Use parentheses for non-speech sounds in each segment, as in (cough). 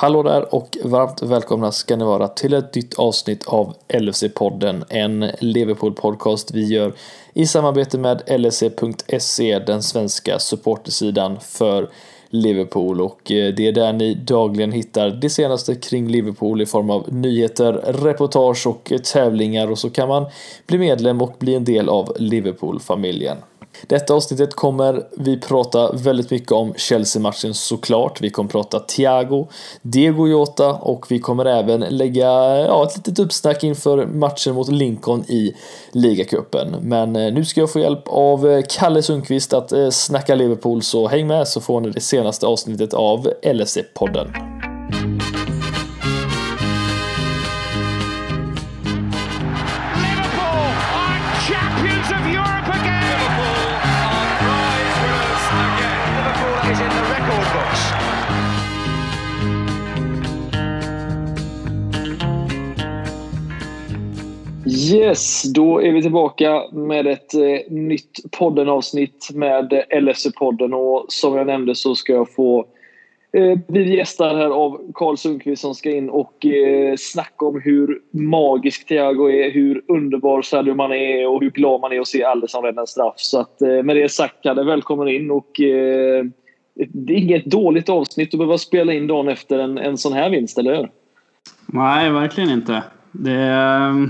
Hallå där och varmt välkomna ska ni vara till ett nytt avsnitt av LFC-podden. En Liverpool-podcast vi gör i samarbete med LFC.se, den svenska supportersidan för Liverpool och eh, det är där ni dagligen hittar det senaste kring Liverpool i form av nyheter, reportage och eh, tävlingar och så kan man bli medlem och bli en del av Liverpool-familjen. Detta avsnittet kommer vi prata väldigt mycket om Chelsea-matchen såklart. Vi kommer prata Thiago, Diego Jota och vi kommer även lägga ja, ett litet uppsnack inför matchen mot Lincoln i ligacupen. Men eh, nu ska jag få hjälp av eh, Kalle Sundqvist att eh, snacka Liverpool så häng med så får ni det senaste avsnittet av LFC-podden. Yes, då är vi tillbaka med ett eh, nytt poddenavsnitt med LFC-podden. och som jag nämnde så ska jag få eh, bli gästad här av Karl Sundqvist som ska in och eh, snacka om hur magisk Thiago är, hur underbar Sadio man är och hur glad man är att se Alisson rädda en straff. Så att, eh, med det sagt, Kalle, välkommen in och eh, det är inget dåligt avsnitt att behöva spela in dagen efter en, en sån här vinst, eller hur? Nej, verkligen inte. Det är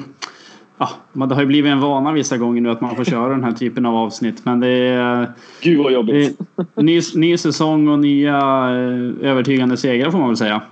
ja, det har ju blivit en vana vissa gånger nu att man får (laughs) köra den här typen av avsnitt. Men det är... Gud vad jobbigt! Ny, ny säsong och nya eh, övertygande segrar får man väl säga.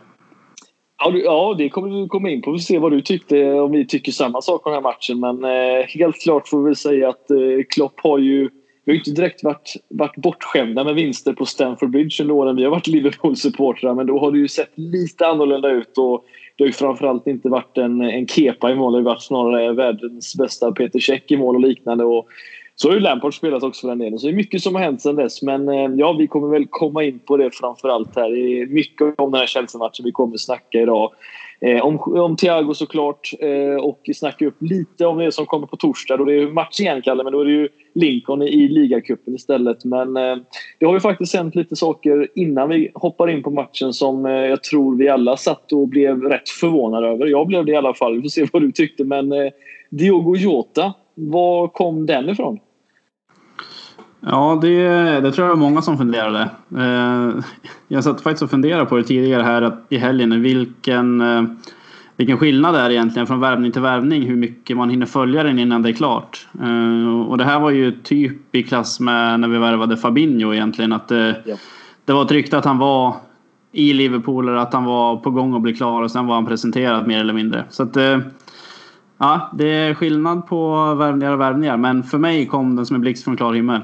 Ja, det kommer vi komma in på. Vi får se vad du tyckte, om vi tycker samma sak om den här matchen. Men eh, helt klart får vi säga att eh, Klopp har ju... Vi har inte direkt varit, varit bortskämda med vinster på Stamford Bridge under åren vi har varit Liverpool-supportrar. Men då har det ju sett lite annorlunda ut. Och det har ju framförallt inte varit en, en kepa i mål. Det har varit snarare världens bästa Peter Käck i mål och liknande. Och så har ju Lampard spelat också för den delen. Så det är mycket som har hänt sedan dess. Men eh, ja, vi kommer väl komma in på det framförallt här. Det är mycket om den här Chelsea-matchen vi kommer snacka idag. Eh, om, om Thiago såklart eh, och snacka upp lite om det som kommer på torsdag. Då det är match igen, Kalle, men då är det ju Lincoln i, i ligacupen istället. Men eh, det har ju faktiskt hänt lite saker innan vi hoppar in på matchen som eh, jag tror vi alla satt och blev rätt förvånade över. Jag blev det i alla fall. Vi får se vad du tyckte. Men eh, Diogo Jota, var kom den ifrån? Ja, det, det tror jag är många som funderade. Eh, jag satt faktiskt och funderade på det tidigare här i helgen. Vilken, eh, vilken skillnad det är egentligen från värvning till värvning. Hur mycket man hinner följa den innan det är klart. Eh, och det här var ju typ i klass med när vi värvade Fabinho egentligen. Att det, ja. det var tryggt att han var i Liverpool eller att han var på gång att bli klar och sen var han presenterad mer eller mindre. Så att, ja, det är skillnad på värvningar och värvningar. Men för mig kom den som en blixt från klar himmel.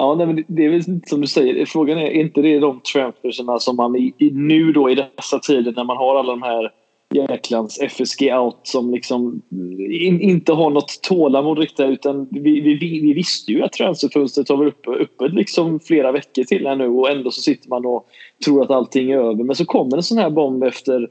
Ja, nej, men det är väl som du säger. Frågan är, är inte det de transferserna som man i, i, nu då i dessa tider när man har alla de här jäklans FSG out som liksom in, inte har något tålamod riktigt utan vi, vi, vi visste ju att transferfönstret har varit uppe, uppe liksom flera veckor till här nu och ändå så sitter man och tror att allting är över. Men så kommer en sån här bomb efter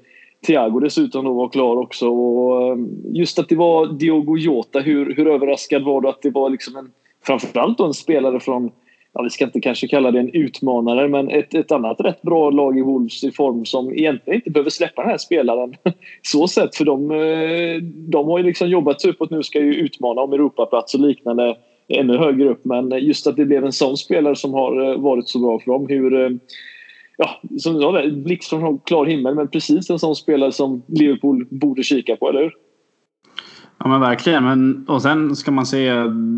Thiago dessutom då var klar också och eh, just att det var Diogo Jota, hur, hur överraskad var du att det var liksom en framförallt då en spelare från, ja, vi ska inte kanske kalla det en utmanare, men ett, ett annat rätt bra lag i Wolves i form som egentligen inte behöver släppa den här spelaren. (laughs) Så sett, för de, eh, de har ju liksom jobbat sig uppåt nu, ska ju utmana om Europaplats och liknande ännu högre upp. Men just att det blev en sån spelare som har eh, varit så bra för dem. Hur, eh, ja, som du sa, blixt från klar himmel, men precis en sån spelare som Liverpool borde kika på, eller hur? Ja men verkligen. Men, och sen ska man se,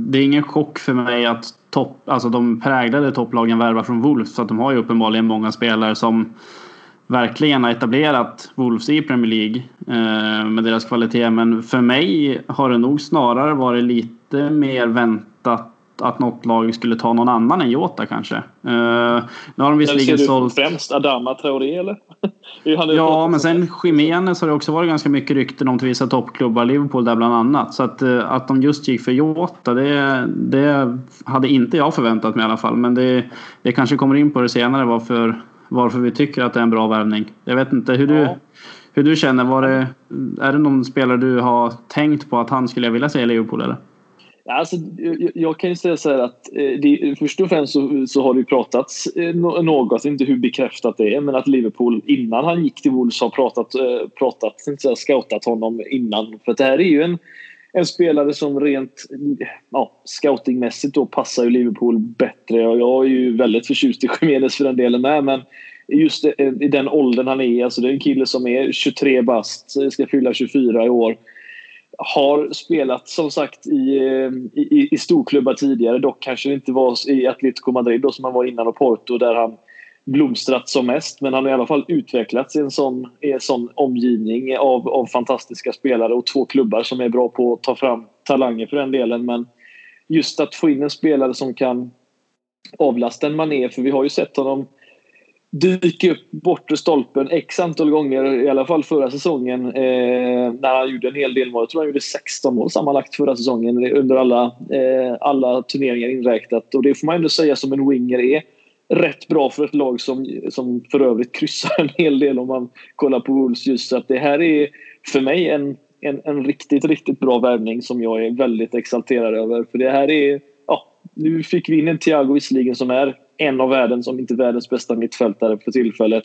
det är ingen chock för mig att topp, alltså de präglade topplagen värvar från Wolves. Så att de har ju uppenbarligen många spelare som verkligen har etablerat Wolves i Premier League eh, med deras kvalitet. Men för mig har det nog snarare varit lite mer väntat att något lag skulle ta någon annan än Jota kanske. Uh, nu har de visserligen sålt... främst Adama Traoré eller? (laughs) ja, men sen Jiménez har det också varit ganska mycket rykten om till vissa toppklubbar, Liverpool där bland annat. Så att, uh, att de just gick för Jota, det, det hade inte jag förväntat mig i alla fall. Men det, det kanske kommer in på det senare varför, varför vi tycker att det är en bra värvning. Jag vet inte hur du... Ja. Hur du känner, var det, är det någon spelare du har tänkt på att han skulle vilja se i Liverpool eller? Alltså, jag, jag kan ju säga så här att eh, det, först och främst så, så har det ju pratats eh, något, inte hur bekräftat det är, men att Liverpool innan han gick till Wolves har pratat, eh, pratat inte säga, scoutat honom innan. För det här är ju en, en spelare som rent ja, scoutingmässigt då passar ju Liverpool bättre. Jag är ju väldigt förtjust i Jiménez för den delen med, men just eh, i den åldern han är, alltså det är en kille som är 23 bast, ska fylla 24 i år har spelat som sagt i, eh, i, i storklubbar tidigare. Dock kanske det inte var i Atletico Madrid då, som han var innan och Porto där han blomstrat som mest. Men han har i alla fall utvecklats i en sån, i en sån omgivning av, av fantastiska spelare och två klubbar som är bra på att ta fram talanger för den delen. Men just att få in en spelare som kan avlasta en Mané, för vi har ju sett honom dyka upp bortre stolpen x antal gånger, i alla fall förra säsongen. Eh, när han gjorde en hel del mål. Jag tror han gjorde 16 mål sammanlagt förra säsongen eh, under alla, eh, alla turneringar inräknat. Och det får man ändå säga som en winger är rätt bra för ett lag som, som för övrigt kryssar (laughs) en hel del om man kollar på Wolves. Just så att det här är för mig en, en, en riktigt, riktigt bra värvning som jag är väldigt exalterad över. För det här är... Ja, nu fick vi in en Thiago visserligen som är en av världens, om inte världens bästa mittfältare för tillfället.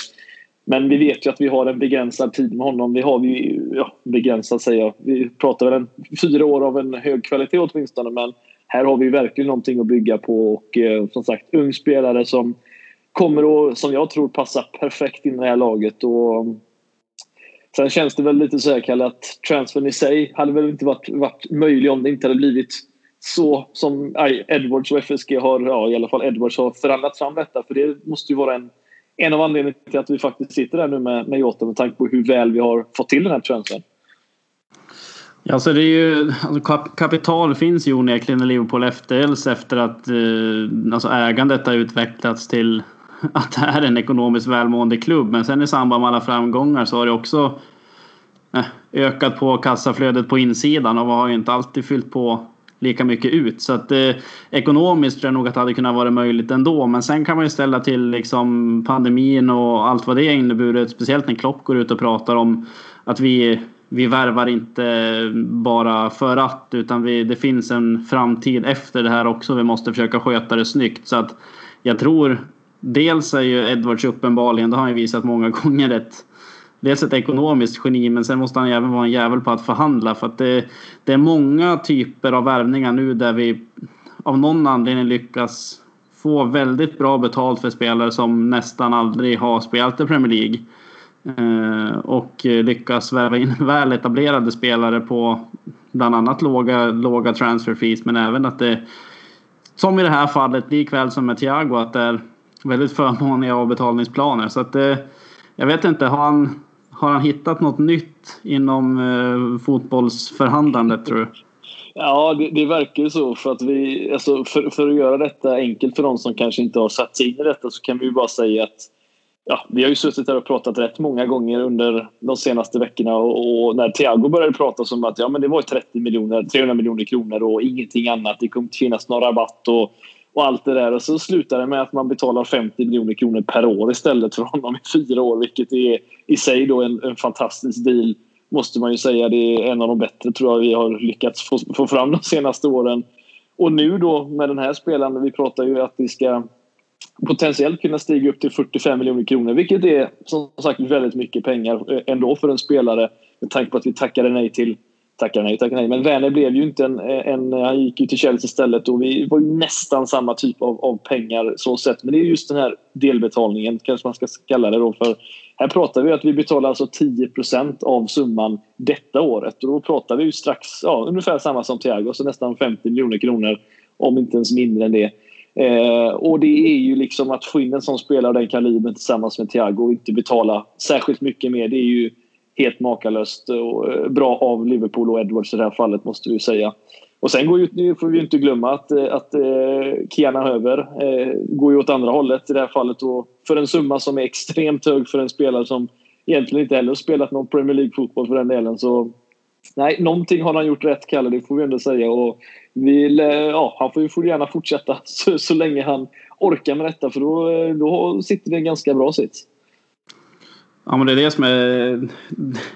Men vi vet ju att vi har en begränsad tid med honom. Vi har ju, ja, begränsad säger jag. Vi pratar väl en fyra år av en hög kvalitet åtminstone. Men här har vi verkligen någonting att bygga på. Och eh, som sagt, ung spelare som kommer att, som jag tror, passa perfekt in i det här laget. Och, mm, sen känns det väl lite så här, Kalle, att transfern i sig hade väl inte varit, varit möjlig om det inte hade blivit så som Edwards och FSG har, ja, i alla fall Edwards har förhandlat fram detta. För det måste ju vara en, en av anledningarna till att vi faktiskt sitter där nu med, med Jota med tanke på hur väl vi har fått till den här transfern. Ja, så det är ju, alltså kapital finns ju onekligen i Liverpool efter, efter att eh, alltså ägandet har utvecklats till (laughs) att det är en ekonomiskt välmående klubb. Men sen i samband med alla framgångar så har det också eh, ökat på kassaflödet på insidan och har ju inte alltid fyllt på lika mycket ut. Så att eh, ekonomiskt tror jag nog att det hade kunnat vara möjligt ändå. Men sen kan man ju ställa till liksom pandemin och allt vad det inneburit. Speciellt när Klopp går ut och pratar om att vi vi värvar inte bara för att utan vi, det finns en framtid efter det här också. Vi måste försöka sköta det snyggt. Så att jag tror dels är ju Edwards uppenbarligen, det har han ju visat många (laughs) gånger, ett dels ett ekonomiskt geni men sen måste han även vara en jävel på att förhandla för att det, det är många typer av värvningar nu där vi av någon anledning lyckas få väldigt bra betalt för spelare som nästan aldrig har spelat i Premier League. Eh, och lyckas värva in (laughs) väl etablerade spelare på bland annat låga, låga transfer fees men även att det som i det här fallet likväl som med Thiago att det är väldigt förmånliga avbetalningsplaner. Så att det, jag vet inte, har han, har han hittat något nytt inom eh, fotbollsförhandlandet tror du? Ja, det, det verkar ju så. För att, vi, alltså, för, för att göra detta enkelt för de som kanske inte har satt sig in i detta så kan vi ju bara säga att ja, vi har ju suttit här och pratat rätt många gånger under de senaste veckorna och, och när Thiago började prata som att ja, men det var 30 miljoner, 300 miljoner kronor och ingenting annat. Det kommer inte finnas någon rabatt och, och allt det där. Och så slutar det med att man betalar 50 miljoner kronor per år istället för honom i fyra år, vilket är i sig då en, en fantastisk deal måste man ju säga. Det är en av de bättre tror jag vi har lyckats få, få fram de senaste åren. Och nu då med den här spelaren, vi pratar ju att vi ska potentiellt kunna stiga upp till 45 miljoner kronor vilket är som sagt väldigt mycket pengar eh, ändå för en spelare med tanke på att vi tackade nej till Tackar nej, tackar nej. Men Werner blev ju inte en, en... Han gick ju till Chelsea istället och vi var ju nästan samma typ av, av pengar så sett. Men det är just den här delbetalningen kanske man ska kalla det då för. Här pratar vi att vi betalar alltså 10% av summan detta året och då pratar vi ju strax ja, ungefär samma som Thiago, så nästan 50 miljoner kronor om inte ens mindre än det. Eh, och det är ju liksom att få in en sån spelare av den kalibern tillsammans med Thiago och inte betala särskilt mycket mer. Det är ju helt makalöst och eh, bra av Liverpool och Edwards i det här fallet måste vi säga. Och sen går ju, nu får vi inte glömma att, eh, att eh, Kiana Höver eh, går ju åt andra hållet i det här fallet och för en summa som är extremt hög för en spelare som egentligen inte heller spelat någon Premier League-fotboll för den delen så nej, någonting har han gjort rätt, Kalle, det får vi ändå säga. Och vill, ja, han får ju får gärna fortsätta (laughs) så, så länge han orkar med detta för då, eh, då sitter det en ganska bra sits. Ja men det är det som är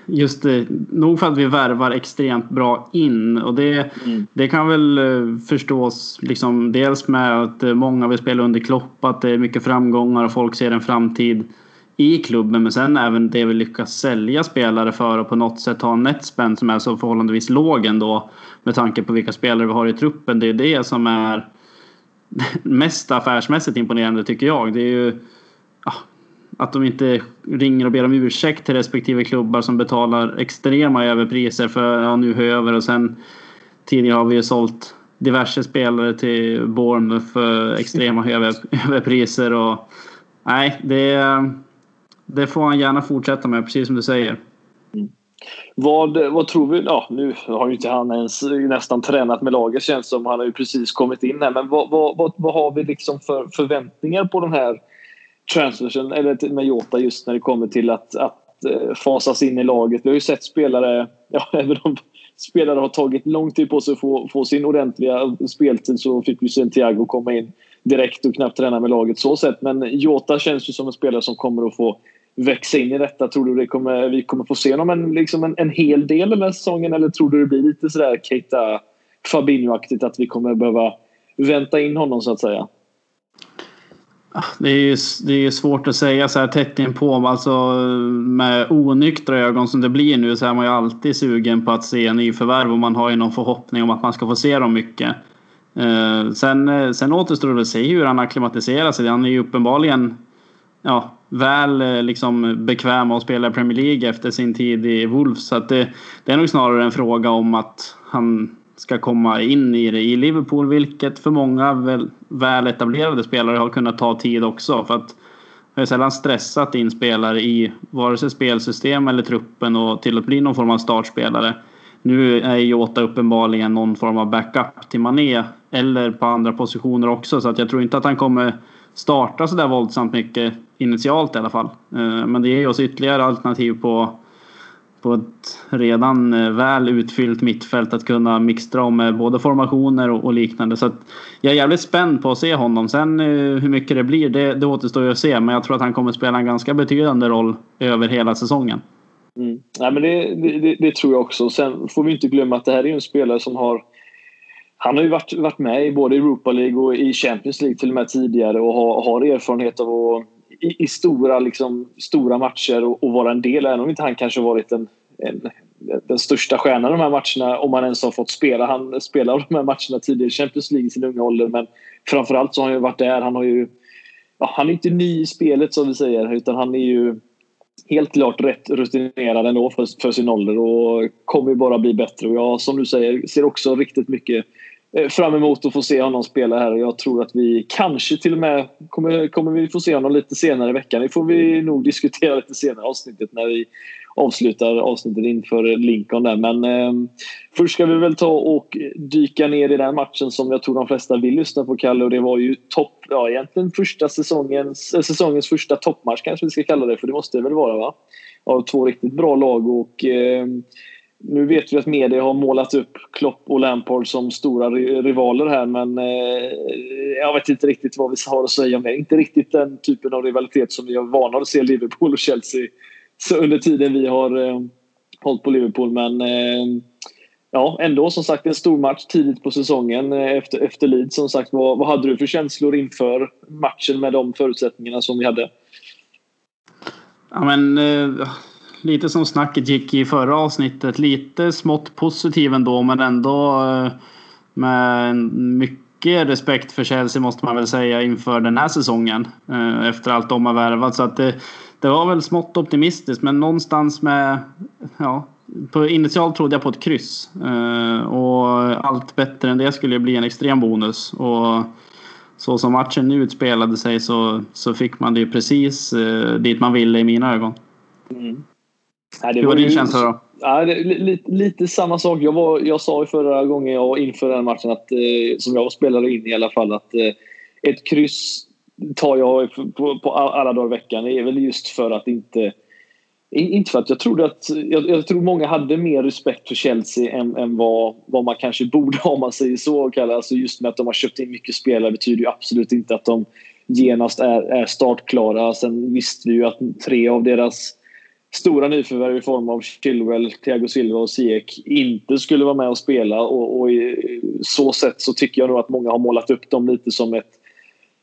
just det, nog för att vi värvar extremt bra in och det, mm. det kan väl eh, förstås liksom dels med att många vill spela under Klopp, att det är mycket framgångar och folk ser en framtid i klubben men sen även det vi lyckas sälja spelare för och på något sätt ha en netspend som är så förhållandevis låg ändå med tanke på vilka spelare vi har i truppen. Det är det som är (laughs) mest affärsmässigt imponerande tycker jag. Det är ju ja, att de inte ringer och ber om ursäkt till respektive klubbar som betalar extrema överpriser för ja, nu över och sen tidigare har vi ju sålt diverse spelare till Bournemouth för extrema (laughs) över, överpriser och nej, det, det får han gärna fortsätta med precis som du säger. Mm. Vad, vad tror vi? Ja, nu har ju inte han ens nästan tränat med laget känns som. Han har ju precis kommit in här. Men vad, vad, vad, vad har vi liksom för förväntningar på den här transition, eller med Jota just när det kommer till att, att eh, fasas in i laget. Vi har ju sett spelare, (laughs) ja, även om spelare har tagit lång tid på sig att få, få sin ordentliga speltid så fick vi se Thiago komma in direkt och knappt träna med laget så sett. Men Jota känns ju som en spelare som kommer att få växa in i detta. Tror du det kommer, vi kommer få se honom en, liksom en, en hel del den här säsongen eller tror du det blir lite sådär Keita Fabinho-aktigt att vi kommer behöva vänta in honom så att säga? Ah, det är ju det är svårt att säga så här tätt inpå. Alltså med onyktra ögon som det blir nu så är man ju alltid sugen på att se nyförvärv och man har ju någon förhoppning om att man ska få se dem mycket. Eh, sen, eh, sen återstår det att se hur han akklimatiserar sig. Han är ju uppenbarligen ja, väl eh, liksom bekväm att spela i Premier League efter sin tid i Wolves. Så att det, det är nog snarare en fråga om att han ska komma in i det i Liverpool, vilket för många väl, väl etablerade spelare har kunnat ta tid också. För att jag har sällan stressat in spelare i vare sig spelsystem eller truppen och till att bli någon form av startspelare. Nu är Jota uppenbarligen någon form av backup till Mané eller på andra positioner också så att jag tror inte att han kommer starta så där våldsamt mycket initialt i alla fall. Eh, men det ger oss ytterligare alternativ på på ett redan eh, väl utfyllt mittfält att kunna mixtra om med både formationer och, och liknande. Så jag är jävligt spänd på att se honom. Sen eh, hur mycket det blir, det, det återstår ju att se. Men jag tror att han kommer spela en ganska betydande roll över hela säsongen. Mm. Nej, men det, det, det, tror jag också. Sen får vi inte glömma att det här är en spelare som har han har ju varit, varit med i både Europa League och i Champions League till och med tidigare och har, har erfarenhet av att i, i stora, liksom, stora matcher och, och, vara en del. Även om inte han kanske varit en, en, den största stjärnan i de här matcherna om han ens har fått spela. Han spelade de här matcherna tidigare i Champions League i sin unga ålder men framförallt så har han ju varit där. Han har ju ja, han är inte ny i spelet som vi säger utan han är ju helt klart rätt rutinerad ändå för, för sin ålder och kommer bara bli bättre. Och jag som du säger ser också riktigt mycket Eh, fram emot att få se honom spela här. Jag tror att vi kanske till och med kommer, kommer vi få se honom lite senare i veckan. Det får vi nog diskutera lite senare i avsnittet när vi avslutar avsnittet inför Lincoln där. Men eh, först ska vi väl ta och dyka ner i den matchen som jag tror de flesta vill lyssna på Kalle och det var ju topp, ja egentligen första säsongens, äh, säsongens första toppmatch kanske vi ska kalla det för det måste det väl vara va? Av två riktigt bra lag och eh, nu vet vi att media har målat upp Klopp och Lampard som stora rivaler här men eh, jag vet inte riktigt vad vi har att säga om det. Inte riktigt den typen av rivalitet som vi är vana att se Liverpool och Chelsea så under tiden vi har eh, hållit på Liverpool. Men eh, ja, ändå som sagt en stor match tidigt på säsongen eh, efter, efter Leeds. Som sagt, vad, vad hade du för känslor inför matchen med de förutsättningarna som vi hade? Ja, men, eh, lite som snacket gick i förra avsnittet. Lite smått positiv ändå men ändå eh, med mycket respekt för Chelsea måste man väl säga inför den här säsongen. Eh, efter allt de har värvat. Så att det, det var väl smått optimistiskt men någonstans med... Ja, på, initialt trodde jag på ett kryss. Eh, och allt bättre än det skulle bli en extrem bonus. Och så som matchen nu utspelade sig så, så fick man det ju precis dit man ville i mina ögon. Mm. Nej, det Hur var, din känsla då? Ja, det, lite, lite, samma sak. Jag, var, jag sa ju förra gången jag inför den matchen, att, eh, som jag spelade in i alla fall, att eh, ett kryss tar jag på, på alla dagar i veckan. Det är väl just för att inte... Inte för att jag trodde att... Jag, jag tror många hade mer respekt för Chelsea än, än vad, vad man kanske borde ha om man säger så. Alltså just med att de har köpt in mycket spelare betyder ju absolut inte att de genast är, är startklara. Sen visste vi ju att tre av deras stora nyförvärv i form av Chilwell, Thiago Silva och Ziyech inte skulle vara med och spela. Och, och i så sätt så tycker jag nog att många har målat upp dem lite som ett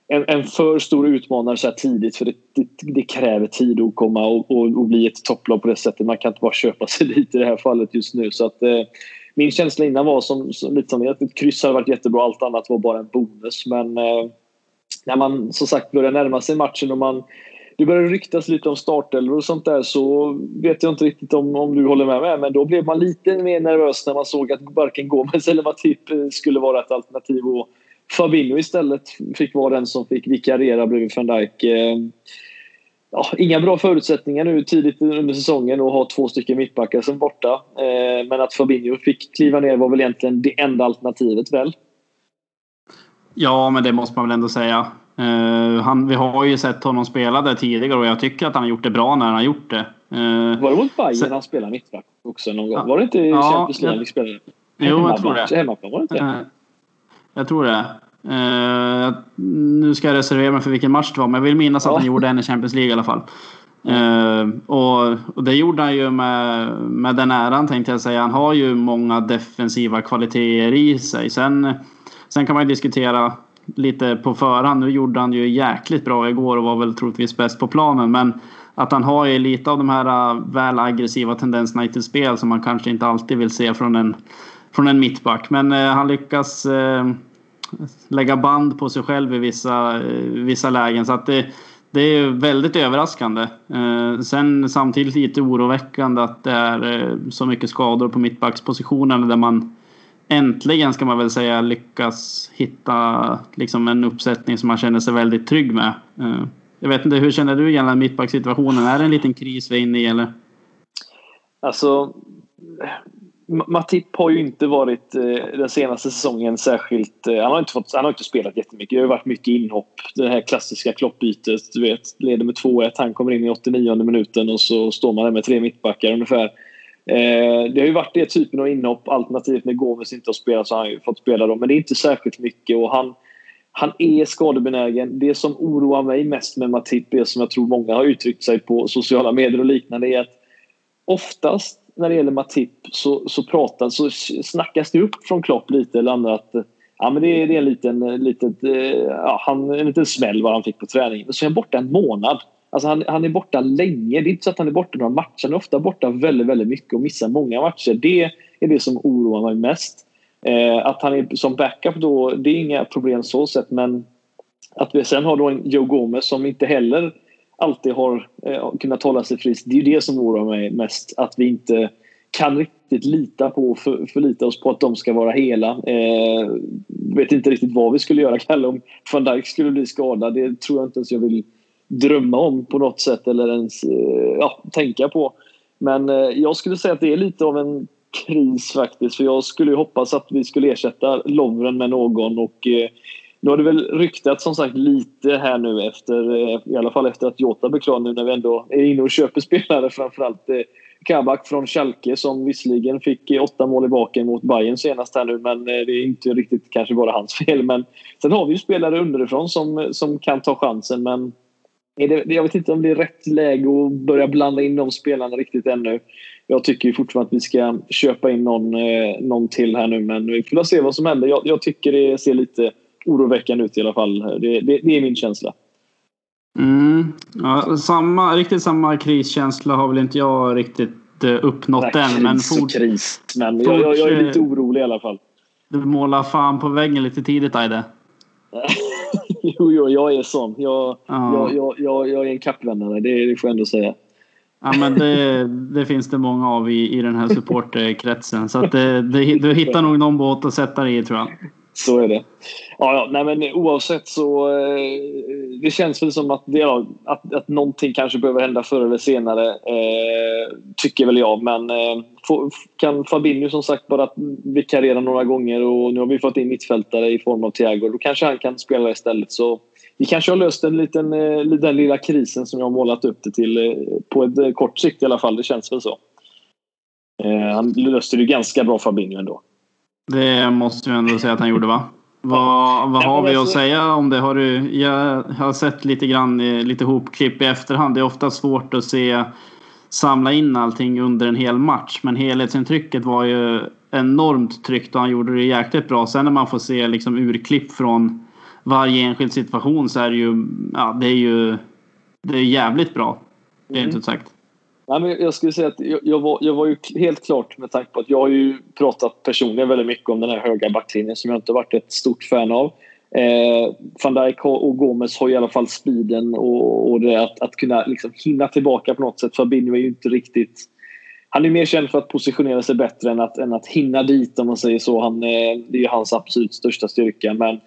en, en för stor utmanare så här tidigt för det, det, det kräver tid att komma och, och, och, bli ett topplag på det sättet. Man kan inte bara köpa sig (laughs) dit i det här fallet just nu. Så att, eh, min känsla innan var som, som, lite som att ett kryss hade varit jättebra. Allt annat var bara en bonus. Men eh, när man som sagt börjar närma sig matchen och man det började ryktas lite om startelvor och sånt där så vet jag inte riktigt om, om du håller med mig. Men då blev man lite mer nervös när man såg att varken Gomez eller Matip eh, skulle vara ett alternativ. Och Fabinho istället fick vara den som fick vikariera bredvid van Dijk. Eh, ja, inga bra förutsättningar nu tidigt under säsongen och ha två stycken mittbackar som borta. Eh, men att Fabinho fick kliva ner var väl egentligen det enda alternativet väl? Ja, men det måste man väl ändå säga. Uh, han, vi har ju sett honom spela där tidigare och jag tycker att han har gjort det bra när han har gjort det. Uh, var det mot Bayern sen, han spelade mittback också någon gång? Var det inte i ja, Champions League han spelade? Jo, jag tror det. Hemmaplan, var det inte? Uh, jag tror det. Nu ska jag reservera mig för vilken match det var, men jag vill minnas att han gjorde en i Champions League i alla fall. Och, och, det gjorde han ju med, med den äran tänkte jag säga. Han har ju många defensiva kvaliteter i sig. Sen, sen kan man ju diskutera lite på förhand. Nu gjorde han ju jäkligt bra igår och var väl troligtvis bäst på planen. Men att han har ju lite av de här äh, väl aggressiva tendenserna i till spel som man kanske inte alltid vill se från en, från en mittback. Men eh, han lyckas eh, lägga band på sig själv i vissa, vissa lägen. Så att det, det är väldigt överraskande. sen samtidigt lite oroväckande att det är så mycket skador på mittbackspositionen där man äntligen ska man väl säga lyckas hitta liksom en uppsättning som man känner sig väldigt trygg med. Eh, jag vet inte, hur känner du gällande mittbacksituationen? Är det en liten kris vi är inne i eller? Alltså, Matip har ju inte varit eh, den senaste säsongen särskilt... Eh, han, har inte fått, han har inte spelat jättemycket. Det har varit mycket inhopp. Det här klassiska kloppbytet. Du vet, leder med 2-1. Han kommer in i 89 minuten och så står man där med tre mittbackar ungefär. Eh, det har ju varit det typen av inhopp. Alternativt när Gomes inte har spelat så har han ju fått spela dem. Men det är inte särskilt mycket. Och han, han är skadebenägen. Det som oroar mig mest med Matip är som jag tror många har uttryckt sig på sociala medier och liknande är att oftast när det gäller Matip så, så, pratar, så snackas det upp från Klopp lite eller andra att ja, men det, är, det är en liten, eh, litet, eh, ja, han, en liten smäll vad han fick på träningen. Så är han borta en månad. Alltså han, han är borta länge. Det är inte så att han är borta några matcher. Han är ofta borta väldigt, väldigt mycket och missar många matcher. Det är det som oroar mig mest. Eh, att han är som backup då, det är inga problem så sett. Men att vi sen har då en Joe Gomez som inte heller alltid har eh, kunnat hålla sig frisk. Det är det som oroar mig mest. Att vi inte kan riktigt lita på och för, förlita oss på att de ska vara hela. Eh, vet inte riktigt vad vi skulle göra, Kalle, om van Dijk skulle bli skadad. Det tror jag inte ens jag vill drömma om på något sätt eller ens eh, ja, tänka på. Men eh, jag skulle säga att det är lite av en kris faktiskt. För jag skulle ju hoppas att vi skulle ersätta Lovren med någon och eh, nu har det väl ryktats som sagt lite här nu efter, eh, i alla fall efter att Jota blev klar nu när vi ändå är inne och köper spelare framförallt Kabak från Schalke som visserligen fick åtta mål i baken mot Bayern senast här nu men det är inte riktigt kanske bara hans (laughs) fel. Men sen har vi ju spelare underifrån som, som kan ta chansen men det, jag vet inte om det är rätt läge att börja blanda in de spelarna riktigt ännu. Jag tycker fortfarande att vi ska köpa in någon, eh, någon till här nu men vi får se vad som händer. Jag, jag tycker det ser lite oroväckande ut i alla fall. Det, det, det är min känsla. Mm. Ja, samma, riktigt samma kriskänsla har väl inte jag riktigt eh, uppnått Nej, än. Men fort, kris. Men jag, jag, jag, är lite orolig i alla fall. Du målar fan på väggen lite tidigt Aide. (laughs) jo, jo, jag är sån. Jag, ja. jag, jag, jag, jag är en kappvändare, det, det får jag ändå säga. Ja, men det, det, finns det många av i, i den här supporterkretsen. Så att det, det, du hittar nog någon båt att sätta dig i tror jag. Så är det. Ja, ja, nej, men oavsett så eh, det känns väl som att, det, ja, att, att någonting kanske behöver hända förr eller senare. Eh, tycker väl jag. Men eh, få, kan Fabinho som sagt bara vikariera några gånger och nu har vi fått in mittfältare i form av Thiago. Då kanske han kan spela istället. Så vi kanske har löst den, liten, eh, den lilla krisen som jag har målat upp det till eh, på ett eh, kort sikt i alla fall. Det känns väl så. Eh, han löste det ganska bra Fabinho ändå. Det måste jag ändå säga att han gjorde va? Vad, vad har vi att säga om det? Har du, jag har sett lite grann lite hopklipp i efterhand. Det är ofta svårt att se samla in allting under en hel match. Men helhetsintrycket var ju enormt tryggt och han gjorde det jäkligt bra. Sen när man får se liksom urklipp från varje enskild situation så är det ju, ja, det är ju det är jävligt bra. Rent mm. ut sagt. Nej, men jag skulle säga att jag, jag, var, jag var ju helt klart med tanke på att jag har ju pratat personligen väldigt mycket om den här höga backlinjen som jag inte varit ett stort fan av. Eh, van Dijk och Gomes har i alla fall speeden och, och det att, att kunna liksom hinna tillbaka på något sätt. Fabinho är ju inte riktigt... Han är mer känd för att positionera sig bättre än att, än att hinna dit om man säger så. Han, eh, det är ju hans absolut största styrka. Men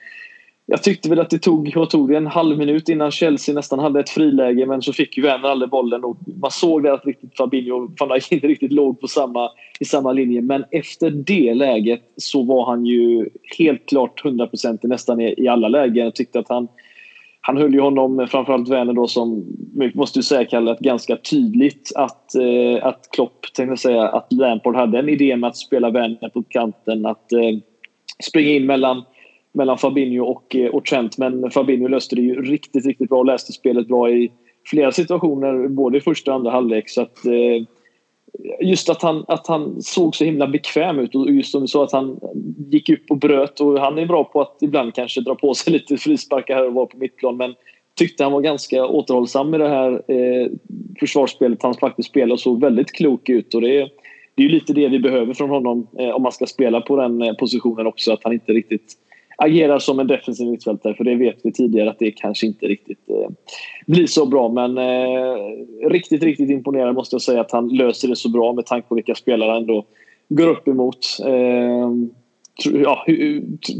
jag tyckte väl att det tog, vad tog det, en halv minut innan Chelsea nästan hade ett friläge men så fick ju Werner aldrig bollen och man såg där att riktigt Fabinho och van Dijk inte riktigt låg på samma, i samma linje. Men efter det läget så var han ju helt klart 100% nästan i, i alla lägen. Jag tyckte att han, han höll ju honom, framförallt Werner då som, måste ju säga Kalle, ganska tydligt att, eh, att Klopp, tänkte säga, att Lampard hade en idé med att spela Werner på kanten, att eh, springa in mellan mellan Fabinho och, eh, och Trent. Men Fabinho löste det ju riktigt, riktigt bra. Och läste spelet bra i flera situationer, både i första och andra halvlek. Så att, eh, just att han, att han såg så himla bekväm ut och just som du sa att han gick upp och bröt. Och han är bra på att ibland kanske dra på sig (laughs) lite frisparkar här och var på mittplan. Men tyckte han var ganska återhållsam med det här eh, försvarsspelet. Han faktiskt spelade och såg väldigt klok ut. Och det, det är ju lite det vi behöver från honom eh, om man ska spela på den eh, positionen också. Att han inte riktigt agerar som en defensiv mittfältare för det vet vi tidigare att det kanske inte riktigt eh, blir så bra. Men eh, riktigt, riktigt imponerad måste jag säga att han löser det så bra med tanke på vilka spelare han då går upp emot. Eh, tro, ja,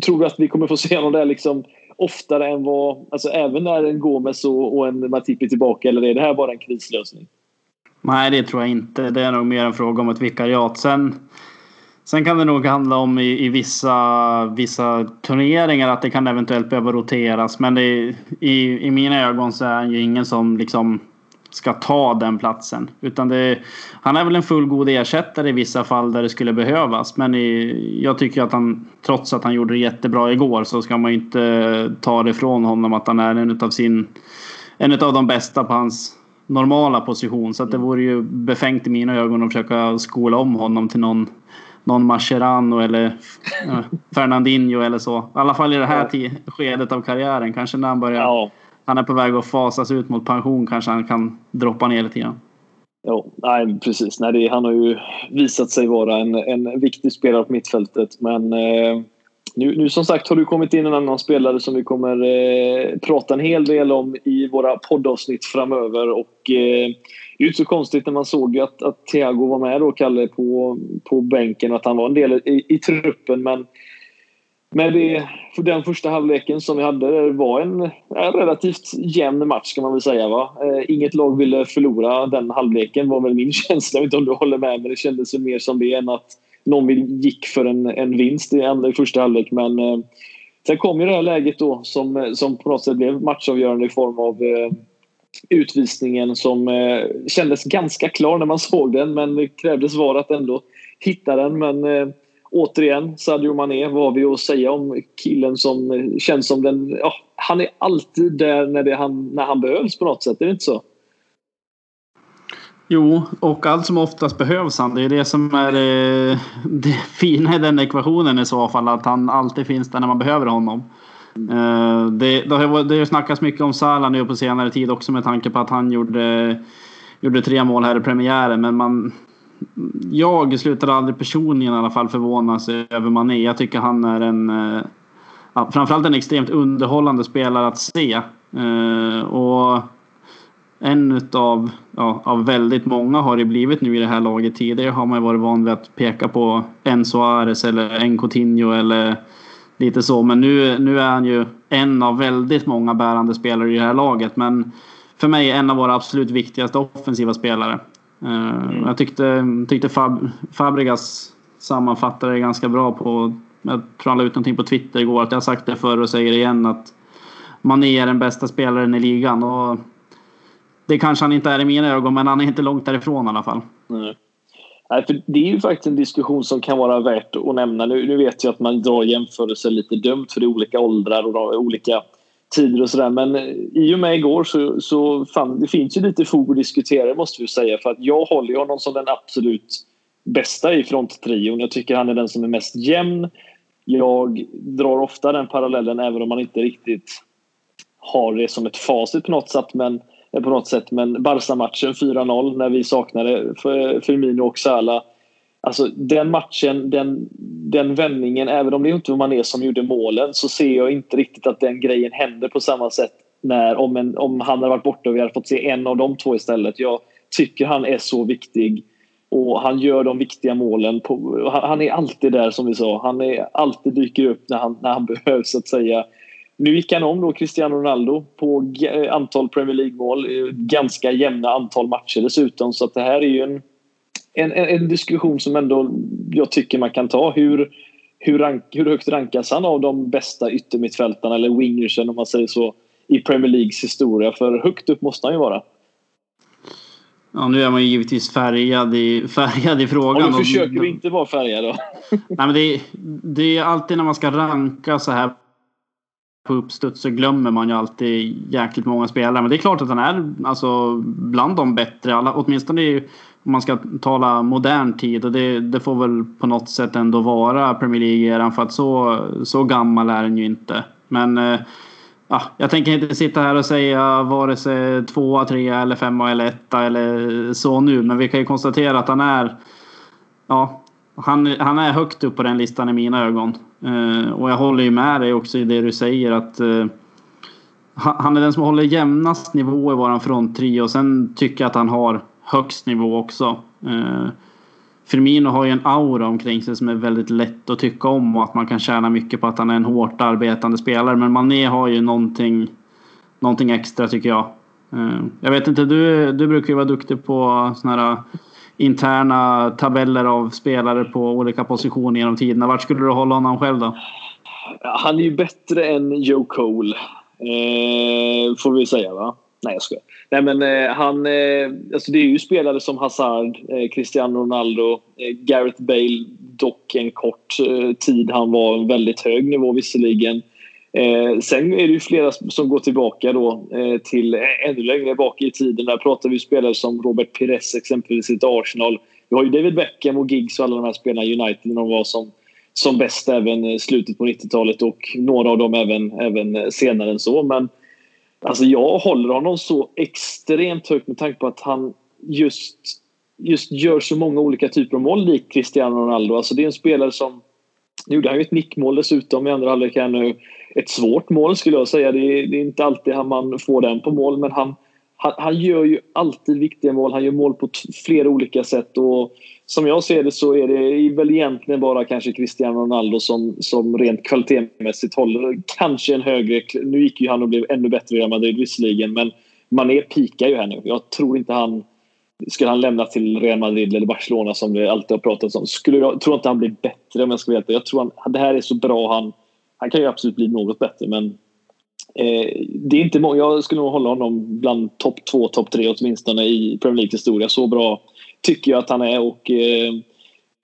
tror du att vi kommer få se honom där liksom oftare än vad... Alltså även när en Gomes och, och en Matipi tillbaka eller är det här bara en krislösning? Nej, det tror jag inte. Det är nog mer en fråga om ett vikariat. Sen Sen kan det nog handla om i, i vissa, vissa turneringar att det kan eventuellt behöva roteras. Men det, i, i mina ögon så är han ju ingen som liksom ska ta den platsen. Utan det, han är väl en fullgod ersättare i vissa fall där det skulle behövas. Men i, jag tycker att han, trots att han gjorde det jättebra igår, så ska man inte ta det ifrån honom att han är en av sin en av de bästa på hans normala position. Så att det vore ju befängt i mina ögon att försöka skola om honom till någon någon Mascherano eller ja, Fernandinho eller så. I alla fall i det här ja. skedet av karriären. Kanske när han börjar... Ja. Han är på väg att fasas ut mot pension kanske han kan droppa ner lite grann. Ja, nej, precis. Nej, det, han har ju visat sig vara en, en viktig spelare på mittfältet. Men eh, nu, nu som sagt har du kommit in en annan spelare som vi kommer eh, prata en hel del om i våra poddavsnitt framöver. Och eh, det är inte så konstigt när man såg att, att Thiago var med då, Kalle, på, på bänken och att han var en del i, i truppen. Men med det, för den första halvleken som vi hade det var en, en relativt jämn match kan man väl säga. Va? Eh, inget lag ville förlora den halvleken var väl min (laughs) känsla. Jag vet inte om du håller med men det kändes mer som det än att någon gick för en, en vinst i, i första halvlek. Men eh, sen kom ju det här läget då som, som på något sätt blev matchavgörande i form av eh, utvisningen som eh, kändes ganska klar när man såg den men det krävdes var att ändå hitta den. Men eh, återigen, Sadio Mané, vad har vi att säga om killen som eh, känns som den... Ja, han är alltid där när, det han, när han behövs på något sätt, är det inte så? Jo, och allt som oftast behövs han. Det är det som är det, eh, (laughs) det fina i den ekvationen i så fall. Att han alltid finns där när man behöver honom. Eh, det, det, har, det har snackats mycket om Salah nu på senare tid också med tanke på att han gjorde, gjorde tre mål här i premiären. Men man, jag slutar aldrig personligen i alla fall förvånas över Mané. Jag tycker han är en eh, framförallt en extremt underhållande spelare att se. Eh, och en utav, ja, av väldigt många har det blivit nu i det här laget. Tidigare har man varit van vid att peka på en Suarez eller en Coutinho eller lite så. Men nu, nu är han ju en av väldigt många bärande spelare i det här laget. Men för mig en av våra absolut viktigaste offensiva spelare. Eh, mm. Jag tyckte, tyckte Fab, Fabregas sammanfattade det ganska bra på... Jag tror han la ut någonting på Twitter igår. Att jag har sagt det förr och säger det igen att Mané är den bästa spelaren i ligan. Och det kanske han inte är i mina ögon, men han är inte långt därifrån i alla fall. Nej. Nej, för det är ju faktiskt en diskussion som kan vara värt att nämna. Nu, nu vet jag att man drar jämförelser lite dumt för det är olika åldrar och olika tider och sådär. Men eh, i och med igår så, så fan, det finns ju lite fog att diskutera måste vi säga. För att jag håller honom som den absolut bästa i fronttrion. Jag tycker han är den som är mest jämn. Jag drar ofta den parallellen även om man inte riktigt har det som ett facit på något sätt. Men, Eh, på något sätt. men Barca-matchen 4-0 när vi saknade Firmino och Salah. Alltså den matchen, den, den vändningen, även om det inte var Mané som gjorde målen så ser jag inte riktigt att den grejen händer på samma sätt när, om, en, om han hade varit borta och vi hade fått se en av de två istället. Jag tycker han är så viktig och han gör de viktiga målen. På, han är alltid där som vi sa. Han är alltid dyker upp när han, när han (laughs) behövs så att säga. Nu gick han om då Cristiano Ronaldo på antal Premier League-mål. Ganska jämna antal matcher dessutom. Så att det här är ju en, en, en diskussion som ändå jag tycker man kan ta. Hur, hur, rank, hur högt rankas han av de bästa yttermittfältarna eller wingersen om man säger så i Premier Leagues historia? För högt upp måste han ju vara. Ja, nu är man ju givetvis färgad i, (laughs) färgad i frågan. Ja, försöker du inte vara färgad då? Nej, men det, det är alltid när man ska ranka så här på uppstuds så glömmer man ju alltid jäkligt många spelare. Men det är klart att han är alltså, bland de bättre. Alla, åtminstone om man ska tala modern tid. Och det, det får väl på något sätt ändå vara Premier League-eran. För att så, så gammal är den ju inte. Men eh, ja, jag tänker inte sitta här och säga vare sig tvåa, trea eller femma eller etta eller så nu. Men vi kan ju konstatera att han är Ja, han, han är högt upp på den listan i mina ögon. Eh, och jag håller ju med dig också i det du säger att eh, han är den som håller jämnast nivå i våran fronttrio och sen tycker jag att han har högst nivå också. Eh, Firmino har ju en aura omkring sig som är väldigt lätt att tycka om och att man kan tjäna mycket på att han är en hårt arbetande spelare. Men Mané har ju någonting, någonting extra tycker jag. Eh, jag vet inte, du, du brukar ju vara duktig på såna här interna tabeller av spelare på olika positioner genom tiderna. Vart skulle du hålla honom själv då? Han är ju bättre än Joe Cole. Eh, får vi säga va? Nej jag skojar. Nej men eh, han... Eh, alltså det är ju spelare som Hazard, eh, Cristiano Ronaldo, eh, Gareth Bale. Dock en kort eh, tid. Han var en väldigt hög nivå visserligen. Eh, sen är det ju flera som går tillbaka då, eh, till eh, ännu längre bak i tiden. Där pratar vi spelare som Robert Pires exempelvis i ett Arsenal. Vi har ju David Beckham och Giggs och alla de här spelarna i United när de var som, som bäst även i slutet på 90-talet och några av dem även, även eh, senare än så. Men alltså jag håller honom så extremt högt med tanke på att han just, just gör så många olika typer av mål likt Cristiano Ronaldo. Alltså det är en spelare som nu gjorde han ju ett nickmål dessutom i andra halvlek här nu ett svårt mål skulle jag säga. Det är, det är inte alltid man får den på mål men han, han, han, gör ju alltid viktiga mål. Han gör mål på flera olika sätt. Och som jag ser det så är det väl egentligen bara kanske Cristiano Ronaldo som, som rent kvalitetsmässigt håller kanske en högre... Nu gick ju han och blev ännu bättre i Real Madrid visserligen men Mané pikar ju här nu. Jag tror inte han... Skulle han lämna till Real Madrid eller Barcelona som det alltid har pratats om skulle jag tror inte han blir bättre om jag ska veta. Jag tror han, det här är så bra han han kan ju absolut bli något bättre men eh, det är inte många, jag skulle nog hålla honom bland topp två, topp tre åtminstone i Premier League historia. Så bra tycker jag att han är och eh,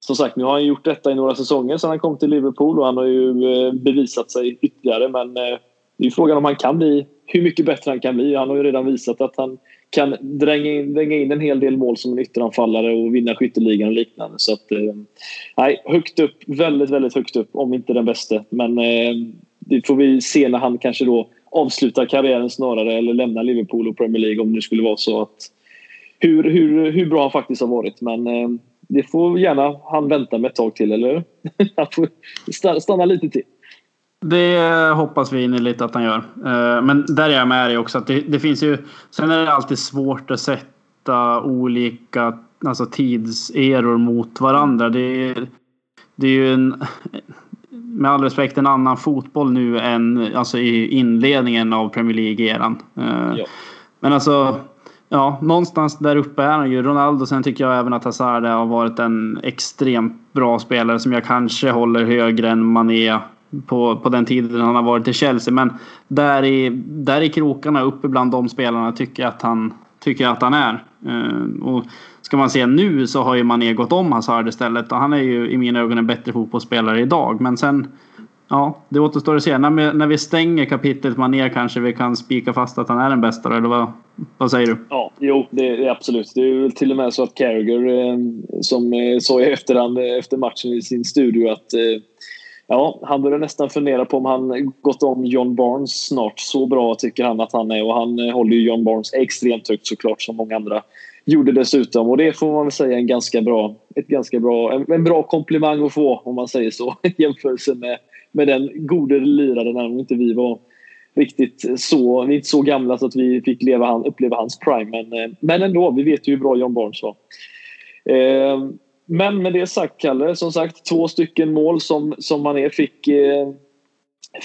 som sagt nu har han gjort detta i några säsonger sedan han kom till Liverpool och han har ju eh, bevisat sig ytterligare men eh, det är ju frågan om han kan bli, hur mycket bättre han kan bli. Han har ju redan visat att han kan dränga in, dränga in en hel del mål som en ytteranfallare och vinna skytteligan och liknande. Så att, eh, nej, högt upp, väldigt, väldigt högt upp, om inte den bästa. Men eh, det får vi se när han kanske då avslutar karriären snarare eller lämnar Liverpool och Premier League om det skulle vara så att hur, hur, hur bra han faktiskt har varit. Men eh, det får gärna han vänta med ett tag till, eller (laughs) Han får stanna lite till. Det hoppas vi innerligt att han gör. Eh, men där är jag med dig också. Att det, det, finns ju, sen är det alltid svårt att sätta olika alltså tidseror mot varandra. Det är, det är ju en, med all respekt en annan fotboll nu än alltså i inledningen av Premier League-eran. Eh, ja. Men alltså, ja, någonstans där uppe är han ju. Ronaldo, sen tycker jag även att Hazard har varit en extremt bra spelare som jag kanske håller högre än Mané på, på den tiden han har varit i Chelsea. Men där i, där i krokarna uppe bland de spelarna tycker jag att han, tycker att han är. Uh, och ska man se nu så har ju Mané gått om Hazard istället och han är ju i mina ögon en bättre fotbollsspelare idag. Men sen ja, det återstår att se. När vi, när vi stänger kapitlet Mané kanske vi kan spika fast att han är den bästa, eller vad, vad säger du? Ja, jo, det, är absolut. Det är väl till och med så att Carragher, eh, som eh, sa i efterhand efter matchen i sin studio att eh, ja, han börjar nästan fundera på om han gått om John Barnes snart. Så bra tycker han att han är och han eh, håller ju John Barnes extremt högt såklart som många andra gjorde dessutom. Och det får man väl säga en ganska bra, ett ganska bra, en, en bra komplimang att få om man säger så (laughs) i jämförelse med, med den gode liraren även om inte vi var riktigt så, vi är inte så gamla så att vi fick leva uppleva hans prime. Men, eh, men ändå, vi vet ju hur bra John Barnes var. Eh, men med det sagt, Kalle, som sagt två stycken mål som, som Mané fick, eh,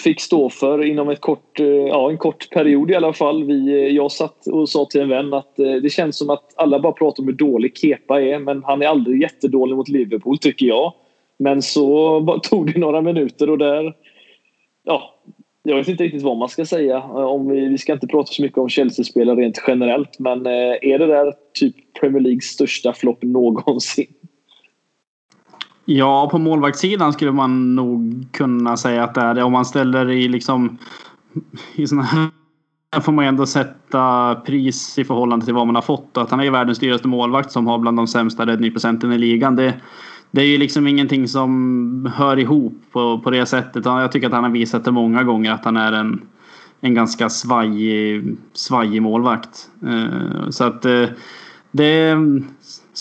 fick stå för inom ett kort, eh, ja, en kort period i alla fall. Vi, eh, jag satt och sa till en vän att eh, det känns som att alla bara pratar om hur dålig Kepa är men han är aldrig jättedålig mot Liverpool tycker jag. Men så (laughs) tog det några minuter och där... Ja, jag vet inte riktigt vad man ska säga. Eh, om vi, vi ska inte prata så mycket om Chelsea-spelare rent generellt men eh, är det där typ Premier Leagues största flopp någonsin? Ja, på målvaktssidan skulle man nog kunna säga att det är det. Om man ställer i liksom i såna här får man ändå sätta pris i förhållande till vad man har fått. Att han är världens dyraste målvakt som har bland de sämsta räddningsprocenten i ligan. Det, det är ju liksom ingenting som hör ihop på, på det sättet. Jag tycker att han har visat det många gånger att han är en, en ganska svajig, svajig målvakt. Eh, så att eh, det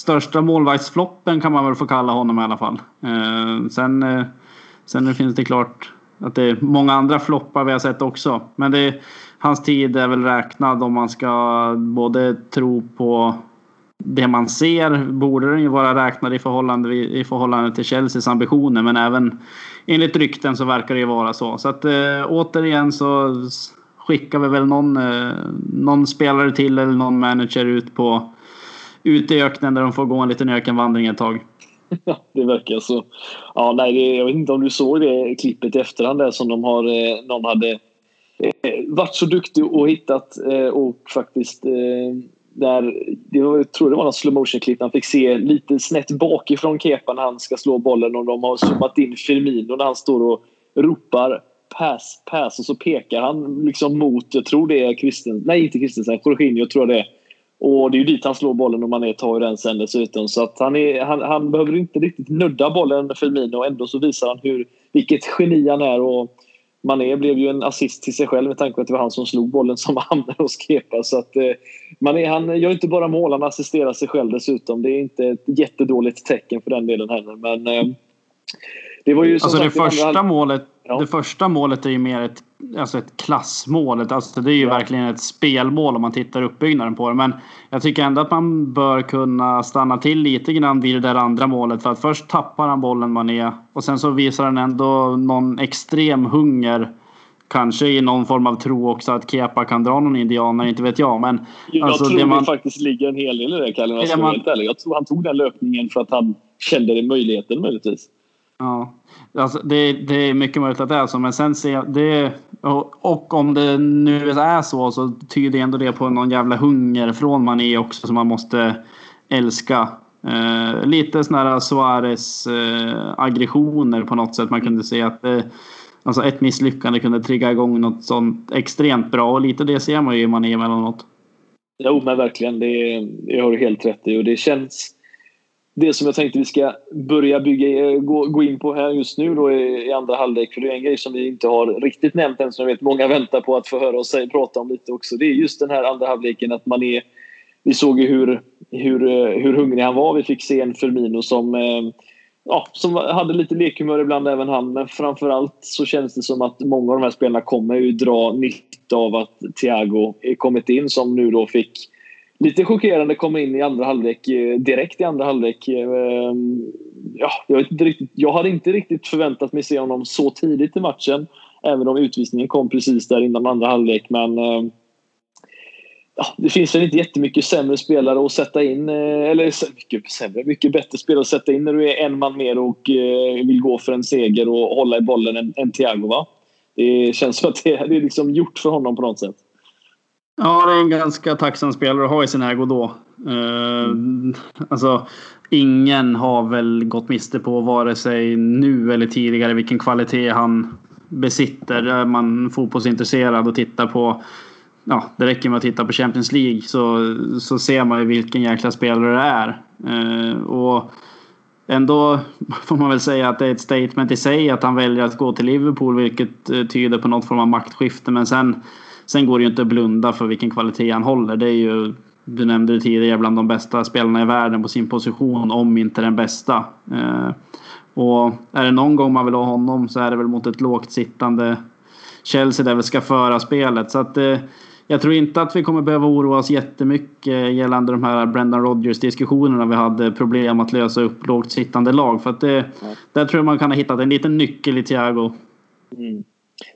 största målvaktsfloppen kan man väl få kalla honom i alla fall. Eh, sen, eh, sen finns det klart att det är många andra floppar vi har sett också. Men det, hans tid är väl räknad om man ska både tro på det man ser borde den ju vara räknad i förhållande, i förhållande till Chelseas ambitioner men även enligt rykten så verkar det ju vara så. Så att eh, återigen så skickar vi väl någon, eh, någon spelare till eller någon manager ut på Ute i öknen där de får gå en liten ökenvandring ett tag. Det verkar så. Ja, nej, det, jag vet inte om du såg det klippet i efterhand där som de har, eh, någon hade eh, varit så duktig och hittat eh, och faktiskt eh, där, det var, jag tror det var någon slow motion klipp han fick se lite snett bakifrån Kepa när han ska slå bollen och de har zoomat in Firmino när han står och ropar pass, pass och så pekar han liksom mot, jag tror det är Kristensen. nej inte Christensen, Jorginho tror jag det är och det är ju dit han slår bollen och Mané tar ju den sen dessutom. Så att han, är, han, han behöver inte riktigt nudda bollen Firmino och ändå så visar han hur, vilket geni han är. Och Mané blev ju en assist till sig själv med tanke på att det var han som slog bollen som (laughs) hamnade hos Kepa. Så att, eh, Mané han gör inte bara mål, han assisterar sig själv dessutom. Det är inte ett jättedåligt tecken för den delen heller. Men eh, det var ju alltså det första andra... målet Ja. Det första målet är ju mer ett, alltså ett klassmål. Alltså det är ju ja. verkligen ett spelmål om man tittar uppbyggnaden på det. Men jag tycker ändå att man bör kunna stanna till lite grann vid det där andra målet. För att först tappar han bollen Mané och sen så visar han ändå någon extrem hunger. Kanske i någon form av tro också att Kepa kan dra någon indianer, inte vet jag. Men, jag alltså, tror det, man, det faktiskt ligger en hel del i det Kalle. Jag, man, jag tror han tog den löpningen för att han kände den möjligheten möjligtvis. Ja, alltså det, det är mycket möjligt att det är så. Men sen ser jag det. Och, och om det nu är så så tyder ändå det på någon jävla hunger från Mané också som man måste älska. Eh, lite sådana här Suarez eh, aggressioner på något sätt. Man kunde se att eh, alltså ett misslyckande kunde trigga igång något sånt extremt bra. Och lite det ser man ju i Mané emellanåt. Jo men verkligen. Det, det har du helt rätt i. Och det känns det som jag tänkte vi ska börja bygga, eh, gå, gå in på här just nu då i, i andra halvlek. För det är en grej som vi inte har riktigt nämnt än som jag vet många (laughs) väntar på att få höra oss prata om lite också. Det är just den här andra halvleken att man är... Vi såg ju hur, hur, eh, hur hungrig han var. Vi fick se en Firmino som, eh, ja, som hade lite lekhumör ibland även han. Men framförallt så känns det som att många av de här spelarna kommer ju dra nytta av att Thiago kommit in som nu då fick lite chockerande komma in i andra halvlek, eh, direkt i andra halvlek. Eh, ja, jag, vet inte riktigt, jag hade inte riktigt förväntat mig se honom så tidigt i matchen. Även om utvisningen kom precis där innan andra halvlek. Men eh, ja, det finns väl inte jättemycket sämre spelare att sätta in. Eller mycket sämre, mycket bättre spelare att sätta in när du är en man mer och vill gå för en seger och hålla i bollen än, än Thiago. Va? Det känns som att det, det är liksom gjort för honom på något sätt. Ja, det är en ganska tacksam spelare att ha i sin ägo då. Uh, alltså, ingen har väl gått miste på vare sig nu eller tidigare vilken kvalitet han besitter. Är man fotbollsintresserad och tittar på Ja, det räcker med att titta på Champions League så, så ser man ju vilken jäkla spelare det är. Eh, och ändå (laughs) får man väl säga att det är ett statement i sig att han väljer att gå till Liverpool vilket eh, tyder på något form av maktskifte. Men sen, sen går det ju inte att blunda för vilken kvalitet han håller. Det är ju, du nämnde det tidigare, bland de bästa spelarna i världen på sin position om inte den bästa. Eh, och är det någon gång man vill ha honom så är det väl mot ett lågt sittande Chelsea där vi ska föra spelet. Så att eh, jag tror inte att vi kommer behöva oroa oss jättemycket gällande de här Brendan Rodgers diskussionerna vi hade problem att lösa upp lågt sittande lag. För att det, ja. där tror jag man kan ha hittat en liten nyckel i Thiago. Mm.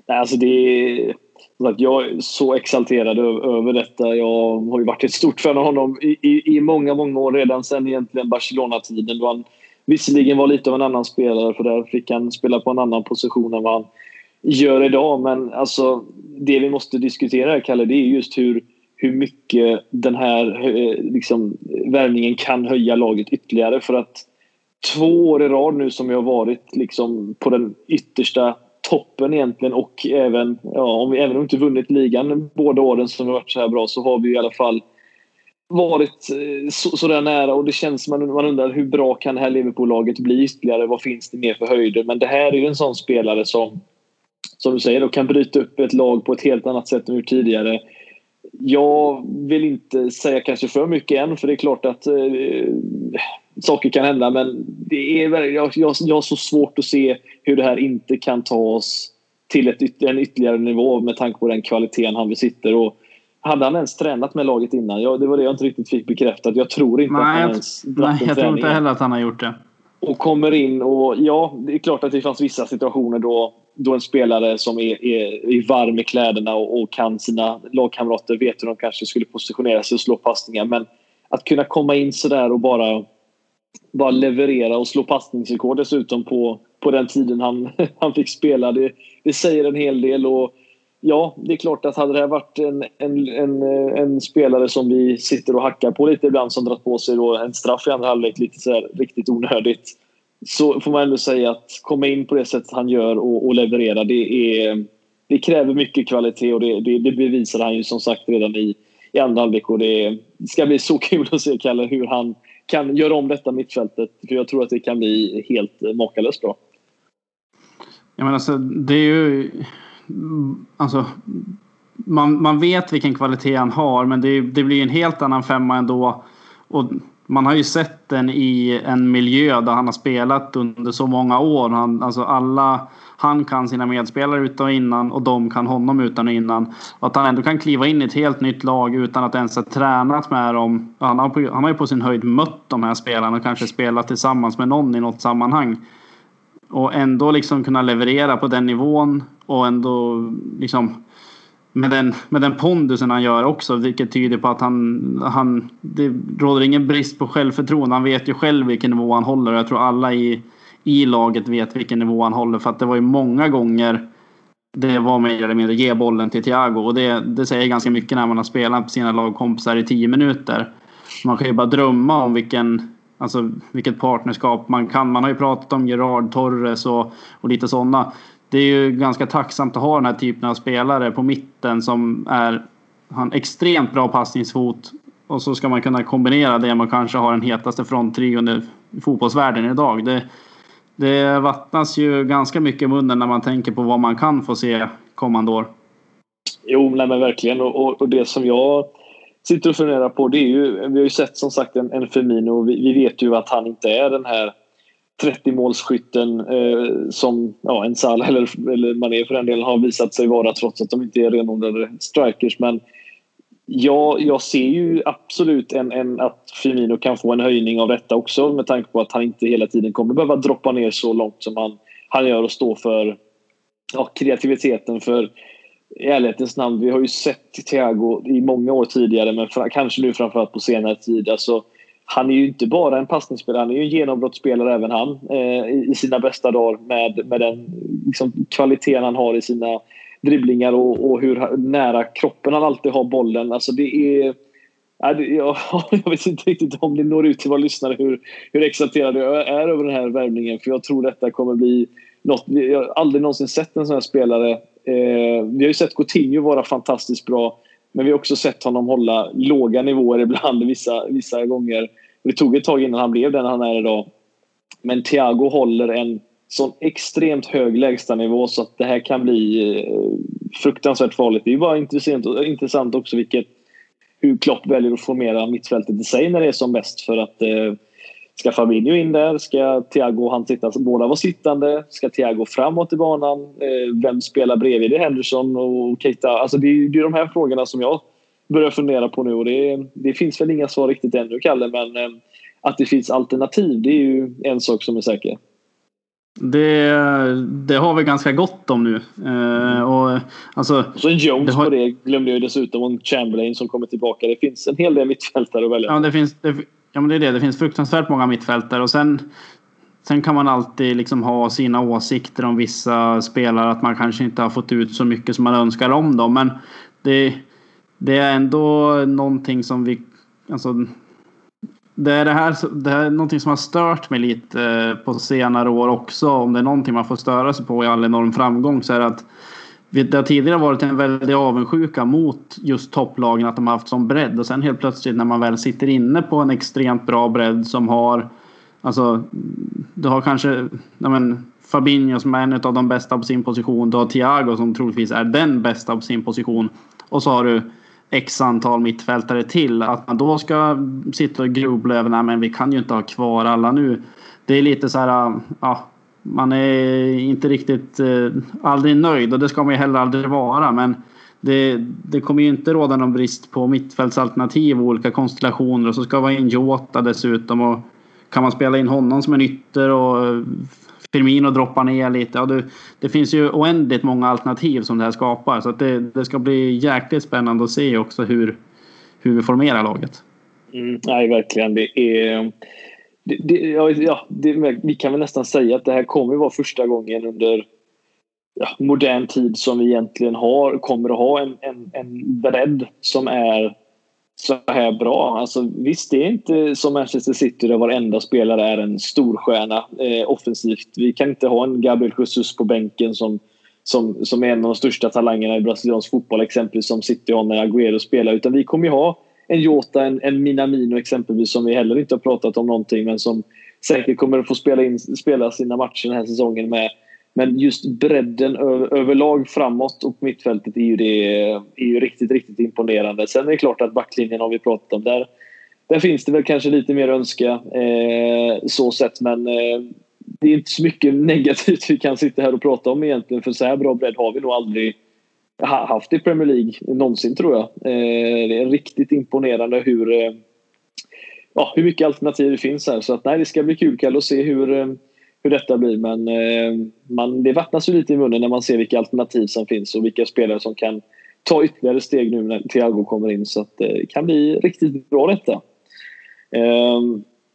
Alltså det jag är så exalterad över detta. Jag har ju varit ett stort fan av honom i, i, i många, många år redan sen egentligen Barcelona-tiden då han visserligen var lite av en annan spelare för där fick han spela på en annan position än vad han gör idag. Men alltså, det vi måste diskutera här, Kalle, det är just hur, hur mycket den här eh, liksom, värvningen kan höja laget ytterligare. För att två år i rad nu som vi har varit liksom, på den yttersta toppen egentligen och även ja, om vi även inte vunnit ligan båda åren som vi varit så här bra så har vi i alla fall varit eh, så, så där nära och det känns man, man undrar hur bra kan det här Liverpool-laget bli ytterligare? Vad finns det mer för höjder? Men det här är ju en sån spelare som som du säger, då, kan bryta upp ett lag på ett helt annat sätt än tidigare. Jag vill inte säga kanske för mycket än, för det är klart att eh, saker kan hända. Men det är, jag, jag, jag har så svårt att se hur det här inte kan ta oss till ett, en ytterligare nivå med tanke på den kvaliteten han besitter. Och hade han ens tränat med laget innan? Ja, det var det jag inte riktigt fick bekräftat. Jag tror inte nej, att han ens Nej, jag tror inte heller att han har gjort det. Och kommer in och ja, det är klart att det fanns vissa situationer då då en spelare som är, är, är varm i kläderna och, och, kan sina lagkamrater vet hur de kanske skulle positionera sig och slå passningar. Men att kunna komma in sådär och bara, bara leverera och slå passningsrekord dessutom på, på den tiden han, (laughs) han fick spela. Det, det säger en hel del. och Ja, det är klart att hade det här varit en, en, en, en, spelare som vi sitter och hackar på lite ibland som dragit på sig då en straff i andra halvlek lite så här, riktigt onödigt så får man ändå säga att komma in på det sättet han gör och, och leverera det, är, det kräver mycket kvalitet och det, det, det bevisade han ju som sagt redan i, i andra halvlek och det, ska bli så kul att se Kalle hur han kan göra om detta mittfältet för jag tror att det kan bli helt eh, makalöst bra. Ja, men alltså, det är ju... Alltså, man, man vet vilken kvalitet han har men det, det blir en helt annan femma ändå. Och man har ju sett den i en miljö där han har spelat under så många år. Han, alltså alla, han kan sina medspelare utan och innan och de kan honom utan och innan. Och att han ändå kan kliva in i ett helt nytt lag utan att ens ha tränat med dem. Han har, på, han har ju på sin höjd mött de här spelarna och kanske spelat tillsammans med någon i något sammanhang. Och ändå liksom kunna leverera på den nivån och ändå liksom med den, med den pondusen han gör också, vilket tyder på att han, han... Det råder ingen brist på självförtroende. Han vet ju själv vilken nivå han håller och jag tror alla i, i laget vet vilken nivå han håller. För att det var ju många gånger det var mer eller mindre ge bollen till Thiago och det, det säger ganska mycket när man har spelat på sina lagkompisar i tio minuter. Man kan ju bara drömma om vilken, alltså, vilket partnerskap man kan. Man har ju pratat om Gerard Torres och, och lite sådana det är ju ganska tacksamt att ha den här typen av spelare på mitten som är han extremt bra passningsfot och så ska man kunna kombinera det med kanske ha den hetaste fronttrion i fotbollsvärlden idag. Det, det vattnas ju ganska mycket i munnen när man tänker på vad man kan få se kommande år. Jo, nej men verkligen. Och, och, det som jag sitter och funderar på det är ju, vi har ju sett som sagt en, en Firmino och vi, vi vet ju att han inte är den här 30-målsskytten eh, som ja, en Salah eller, eller Mané för den delen har visat sig vara trots att de inte är renodlade strikers. Men ja, jag ser ju absolut en, en, att Firmino kan få en höjning av detta också med tanke på att han inte hela tiden kommer behöva droppa ner så långt som han, han gör och stå för ja, kreativiteten. För i ärlighetens namn, vi har ju sett Thiago i många år tidigare men kanske nu framförallt på senare tid. Alltså, han är ju inte bara en passningsspelare, han är ju en genombrottsspelare även han eh, i sina bästa dagar med, med den liksom, kvaliteten han har i sina dribblingar och, och hur nära kroppen han alltid har bollen. Alltså det är, jag, (laughs) jag vet inte riktigt om det når ut till våra lyssnare hur, hur exalterad jag är över den här värvningen. För jag tror detta kommer bli något. Jag har aldrig någonsin sett en sån här spelare. Eh, vi har ju sett Coutinho vara fantastiskt bra. Men vi har också sett honom hålla låga nivåer ibland (laughs) vissa, vissa gånger. Det tog ett tag innan han blev den han är idag. Men Thiago håller en sån extremt hög lägstanivå så att det här kan bli eh, fruktansvärt farligt. Det är bara intressant, intressant också vilket, hur Klopp väljer att formera mittfältet i sig när det är som bäst. För att eh, Ska Fabinho in där? Ska Thiago han sitta, båda vara sittande? Ska Thiago framåt i banan? Eh, vem spelar bredvid? Det är Henderson och Keita. Alltså det, är, det är de här frågorna som jag börjar fundera på nu. Och det, det finns väl inga svar riktigt ännu, Kalle. Men eh, att det finns alternativ, det är ju en sak som är säker. Det, det har vi ganska gott om nu. Eh, och, alltså, så en Jones har... på det glömde jag dessutom. Och en Chamberlain som kommer tillbaka. Det finns en hel del mittfältare att välja Ja, det finns, det, ja men det är det. Det finns fruktansvärt många mittfältare. Och sen, sen kan man alltid liksom ha sina åsikter om vissa spelare. Att man kanske inte har fått ut så mycket som man önskar om dem. Men det, det är ändå någonting som vi... Alltså, det är, det, här, det här är någonting som har stört mig lite eh, på senare år också. Om det är någonting man får störa sig på i all enorm framgång så är det att det har tidigare varit en väldig avundsjuka mot just topplagen att de har haft sån bredd och sen helt plötsligt när man väl sitter inne på en extremt bra bredd som har Alltså du har kanske ja men, Fabinho som är en av de bästa på sin position. Du har Thiago som troligtvis är den bästa på sin position. Och så har du x antal mittfältare till. Att man då ska sitta och grubbla över nej men vi kan ju inte ha kvar alla nu. Det är lite så här, ja, man är inte riktigt eh, aldrig nöjd och det ska man ju heller aldrig vara. Men det, det kommer ju inte råda någon brist på mittfältsalternativ och olika konstellationer och så ska vara in Jota dessutom. Och kan man spela in honom som en ytter och eh, Firmino droppar ner lite. Ja, det, det, finns ju oändligt många alternativ som det här skapar. Så det, det, ska bli jäkligt spännande att se också hur, hur vi formerar laget. Mm, nej, verkligen. Det är... Det, det, ja, det, vi kan väl nästan säga att det här kommer vara första gången under ja, modern tid som vi egentligen har, kommer att ha en, en, en bredd som är så här bra. Alltså, visst, det är inte som Manchester City där varenda spelare är en storstjärna eh, offensivt. Vi kan inte ha en Gabriel Jesus på bänken som, som, som är en av de största talangerna i brasiliansk fotboll exempelvis som City har när Agüero spelar. Utan vi kommer ju ha en Jota, en, en Minamino exempelvis som vi heller inte har pratat om någonting men som säkert kommer att få spela, in, spela sina matcher den här säsongen med men just bredden överlag framåt och mittfältet är ju, det, är ju riktigt, riktigt imponerande. Sen är det klart att backlinjen har vi pratat om. Där, där finns det väl kanske lite mer att önska eh, så sett men eh, det är inte så mycket (laughs) negativt vi kan sitta här och prata om egentligen för så här bra bredd har vi nog aldrig haft i Premier League någonsin tror jag. Eh, det är riktigt imponerande hur, eh, ja, hur mycket alternativ det finns här. Så att, nej, det ska bli kul Kalle att se hur, eh, hur detta blir. Men man, det vattnas ju lite i munnen när man ser vilka alternativ som finns och vilka spelare som kan ta ytterligare steg nu när Thiago kommer in. Så att det kan bli riktigt bra detta.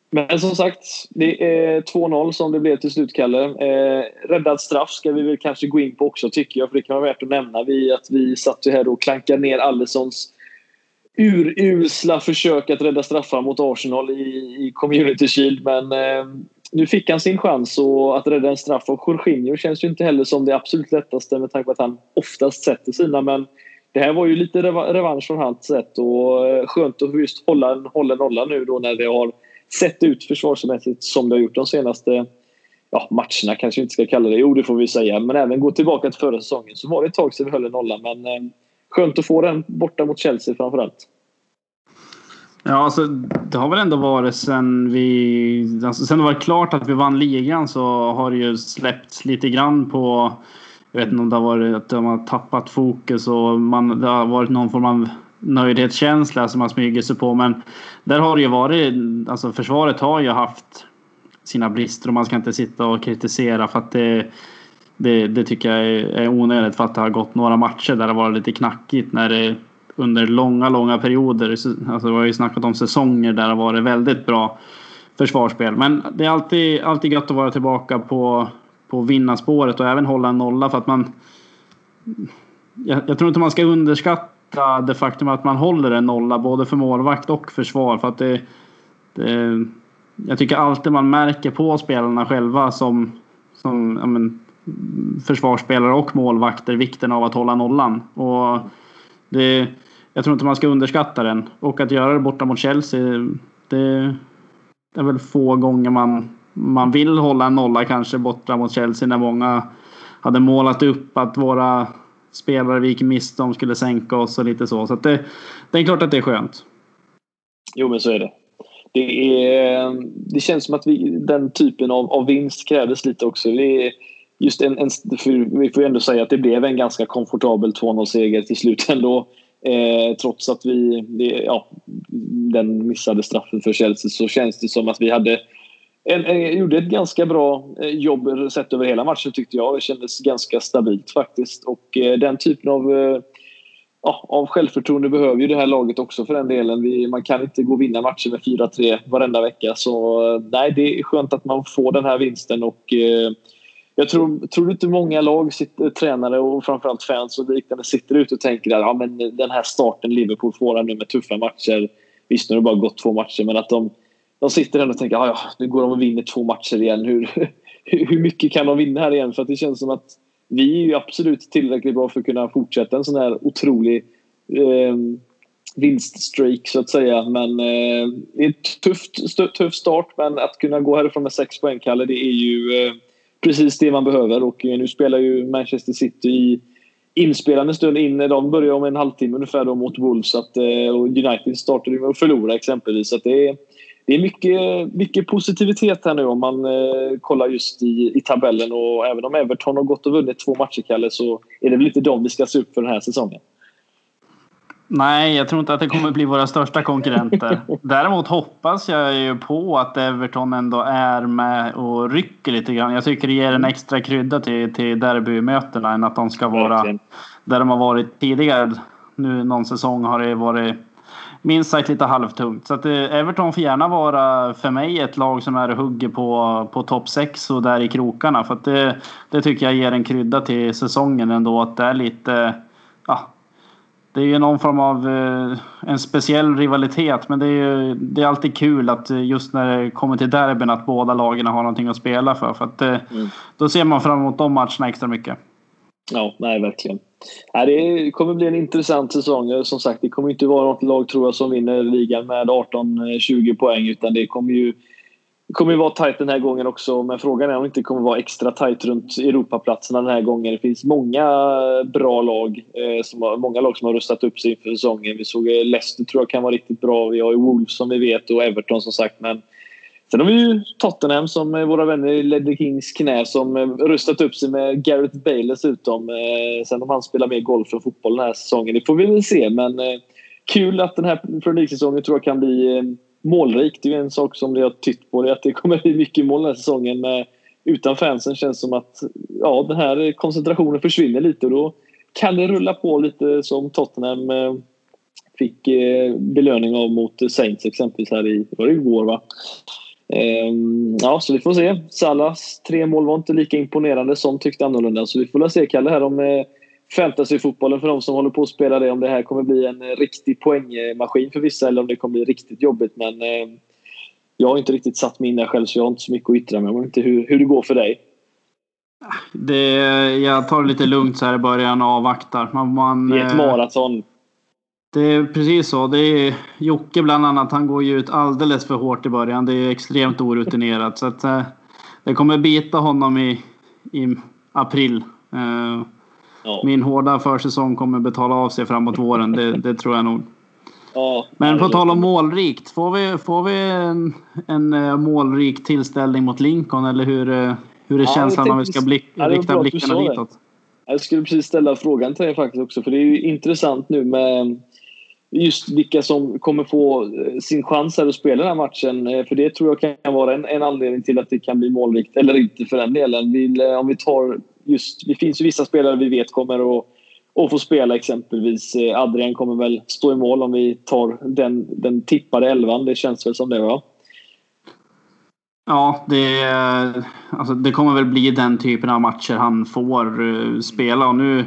Men som sagt, det är 2-0 som det blev till slut, Kalle. Eh, räddad straff ska vi väl kanske gå in på också, tycker jag. För det kan vara värt att nämna. Vi, att vi satt ju här och klankade ner Allisons urusla försök att rädda straffar mot Arsenal i, i Community Shield. Men eh, nu fick han sin chans och att rädda en straff. av Jorginho känns ju inte heller som det absolut lättaste med tanke på att han oftast sätter sina. Men det här var ju lite revansch från hans sätt och eh, skönt att just hålla en, hållen nolla nu då när det har sett ut försvarsmässigt som det har gjort de senaste ja, matcherna kanske vi inte ska kalla det. Jo, det får vi säga. Men även gå tillbaka till förra säsongen så var det ett tag sedan vi höll en nolla. Men eh, skönt att få den borta mot Chelsea framförallt. Ja, alltså det har väl ändå varit sen vi... Alltså, sen det var klart att vi vann ligan så har det ju släppts lite grann på... Jag vet inte om det har varit att de har tappat fokus och man, det har varit någon form av nöjdhetskänsla som man smyger sig på. Men där har det ju varit, alltså försvaret har ju haft sina brister och man ska inte sitta och kritisera för att det, det, det tycker jag är, onödigt för att det har gått några matcher där det varit lite knackigt när det under långa, långa perioder. Alltså vi har ju snackat om säsonger där det har varit väldigt bra försvarsspel. Men det är alltid, alltid gött att vara tillbaka på, på vinnarspåret och även hålla en nolla för att man... Jag, jag tror inte man ska underskatta underskatta det faktum att man håller en nolla både för målvakt och försvar. För att det, det, jag tycker alltid man märker på spelarna själva som, som ja men, försvarsspelare och målvakter vikten av att hålla nollan. Och det, jag tror inte man ska underskatta den. Och att göra det borta mot Chelsea, det är väl få gånger man, man vill hålla en nolla kanske borta mot Chelsea när många hade målat upp att våra spelare vi gick miste om skulle sänka oss och lite så. Så det, det är klart att det är skönt. Jo, men så är det. Det, är, det känns som att vi, den typen av, av vinst krävdes lite också. Vi, just en, en, vi får ju ändå säga att det blev en ganska komfortabel 2-0-seger till slut ändå. Eh, trots att vi, det, ja, den missade straffen för Chelsea så känns det som att vi hade en, en, gjorde ett ganska bra eh, jobb sett över hela matchen tyckte jag. Det kändes ganska stabilt faktiskt. Och eh, den typen av, eh, ja, av självförtroende behöver ju det här laget också för den delen. Vi, man kan inte gå och vinna matcher med 4-3 varenda vecka. Så eh, nej, det är skönt att man får den här vinsten och eh, jag tror, tror inte många lag, sitter, tränare och framförallt fans och liknande sitter ute och tänker att ja, men den här starten Liverpool får nu med tuffa matcher. Visst, nu har det bara gått två matcher, men att de, de sitter här och tänker ah, ja, nu går de och vinner två matcher igen. Hur, hur mycket kan de vinna här igen? För att det känns som att vi är ju absolut tillräckligt bra för att kunna fortsätta en sån här otrolig eh, vinststreak så att säga. Men eh, det är en tufft, tuff start, men att kunna gå härifrån med sex poäng, Kalle, det är ju eh, precis det man behöver. Och eh, nu spelar ju Manchester City i inspelande stund in. De börjar om en halvtimme ungefär då mot Wolves. Att, eh, och United startade med att förlora exempelvis. Så det är, det är mycket, mycket positivitet här nu om man eh, kollar just i, i tabellen. Och även om Everton har gått och vunnit två matcher, Kalle, så är det väl inte de vi ska se upp för den här säsongen. Nej, jag tror inte att det kommer bli våra största konkurrenter. (laughs) Däremot hoppas jag ju på att Everton ändå är med och rycker lite grann. Jag tycker det ger en extra krydda till, till derbymötena än att de ska vara där de har varit tidigare. Nu någon säsong har det varit minst sagt lite halvtungt. Så att eh, Everton får gärna vara för mig ett lag som är och hugger på, på topp 6 och där i krokarna. För det, det tycker jag ger en krydda till säsongen ändå. Att det är lite ja, det är ju någon form av eh, en speciell rivalitet men det är ju det är alltid kul att eh, just när det kommer till derbyn att båda lagen har någonting att spela för. för att, mm. Då ser man fram emot de matcherna extra mycket. Ja, nej verkligen. Nej, det kommer bli en intressant säsong. Som sagt, det kommer inte vara något lag tror jag som vinner ligan med 18-20 poäng utan det kommer ju det kommer ju vara tajt den här gången också, men frågan är om det inte kommer vara extra tajt runt Europaplatserna den här gången. Det finns många bra lag, eh, som har, många lag som har rustat upp sig inför säsongen. Vi såg eh, Leicester tror jag kan vara riktigt bra. Vi har ju Wolves som vi vet och Everton som sagt. Men sen har vi ju Tottenham som är våra vänner i Ledley Kings knä som eh, rustat upp sig med Gareth Bale dessutom. Eh, sen om han spelar mer golf och fotboll den här säsongen, det får vi väl se. Men kul att den här Premier League-säsongen tror jag kan bli målrik. Det är en sak som det har tytt på. Det är att det kommer bli mycket mål den här säsongen. Utan fansen känns det som att ja, den här koncentrationen försvinner lite. Och då kan det rulla på lite som Tottenham fick belöning av mot Saints exempelvis här i, var det igår va? Ehm, ja, så vi får se. Salas tre mål var inte lika imponerande som tyckte annorlunda. Så vi får se Kalle här om eh, fantasyfotbollen för de som håller på att spela det. Om det här kommer bli en riktig poängmaskin för vissa eller om det kommer bli riktigt jobbigt. Men eh, jag har inte riktigt satt mig in där själv så jag har inte så mycket att yttra mig om. Inte hur, hur det går för dig. Det, jag tar det lite lugnt så här i början och avvaktar. Man, man, är ett maraton. Det är precis så. Det är Jocke bland annat. Han går ju ut alldeles för hårt i början. Det är extremt orutinerat. Så att, eh, det kommer bita honom i, i april. Eh, Ja. Min hårda försäsong kommer betala av sig framåt våren. Det, det tror jag nog. Ja, Men på tal om målrikt. Får vi, får vi en, en uh, målrik tillställning mot Lincoln? Eller hur, hur är ja, känslan om vi ska blick, rikta blickarna ditåt? Jag skulle precis ställa frågan till dig faktiskt också. För det är ju intressant nu med just vilka som kommer få eh, sin chans här att spela den här matchen. Eh, för det tror jag kan vara en, en anledning till att det kan bli målrikt. Eller inte för den delen. Vi, eh, om vi tar just, det finns ju vissa spelare vi vet kommer att, och få spela exempelvis. Adrian kommer väl stå i mål om vi tar den, den tippade elvan. Det känns väl som det va? Ja, det, alltså, det kommer väl bli den typen av matcher han får spela. Och nu,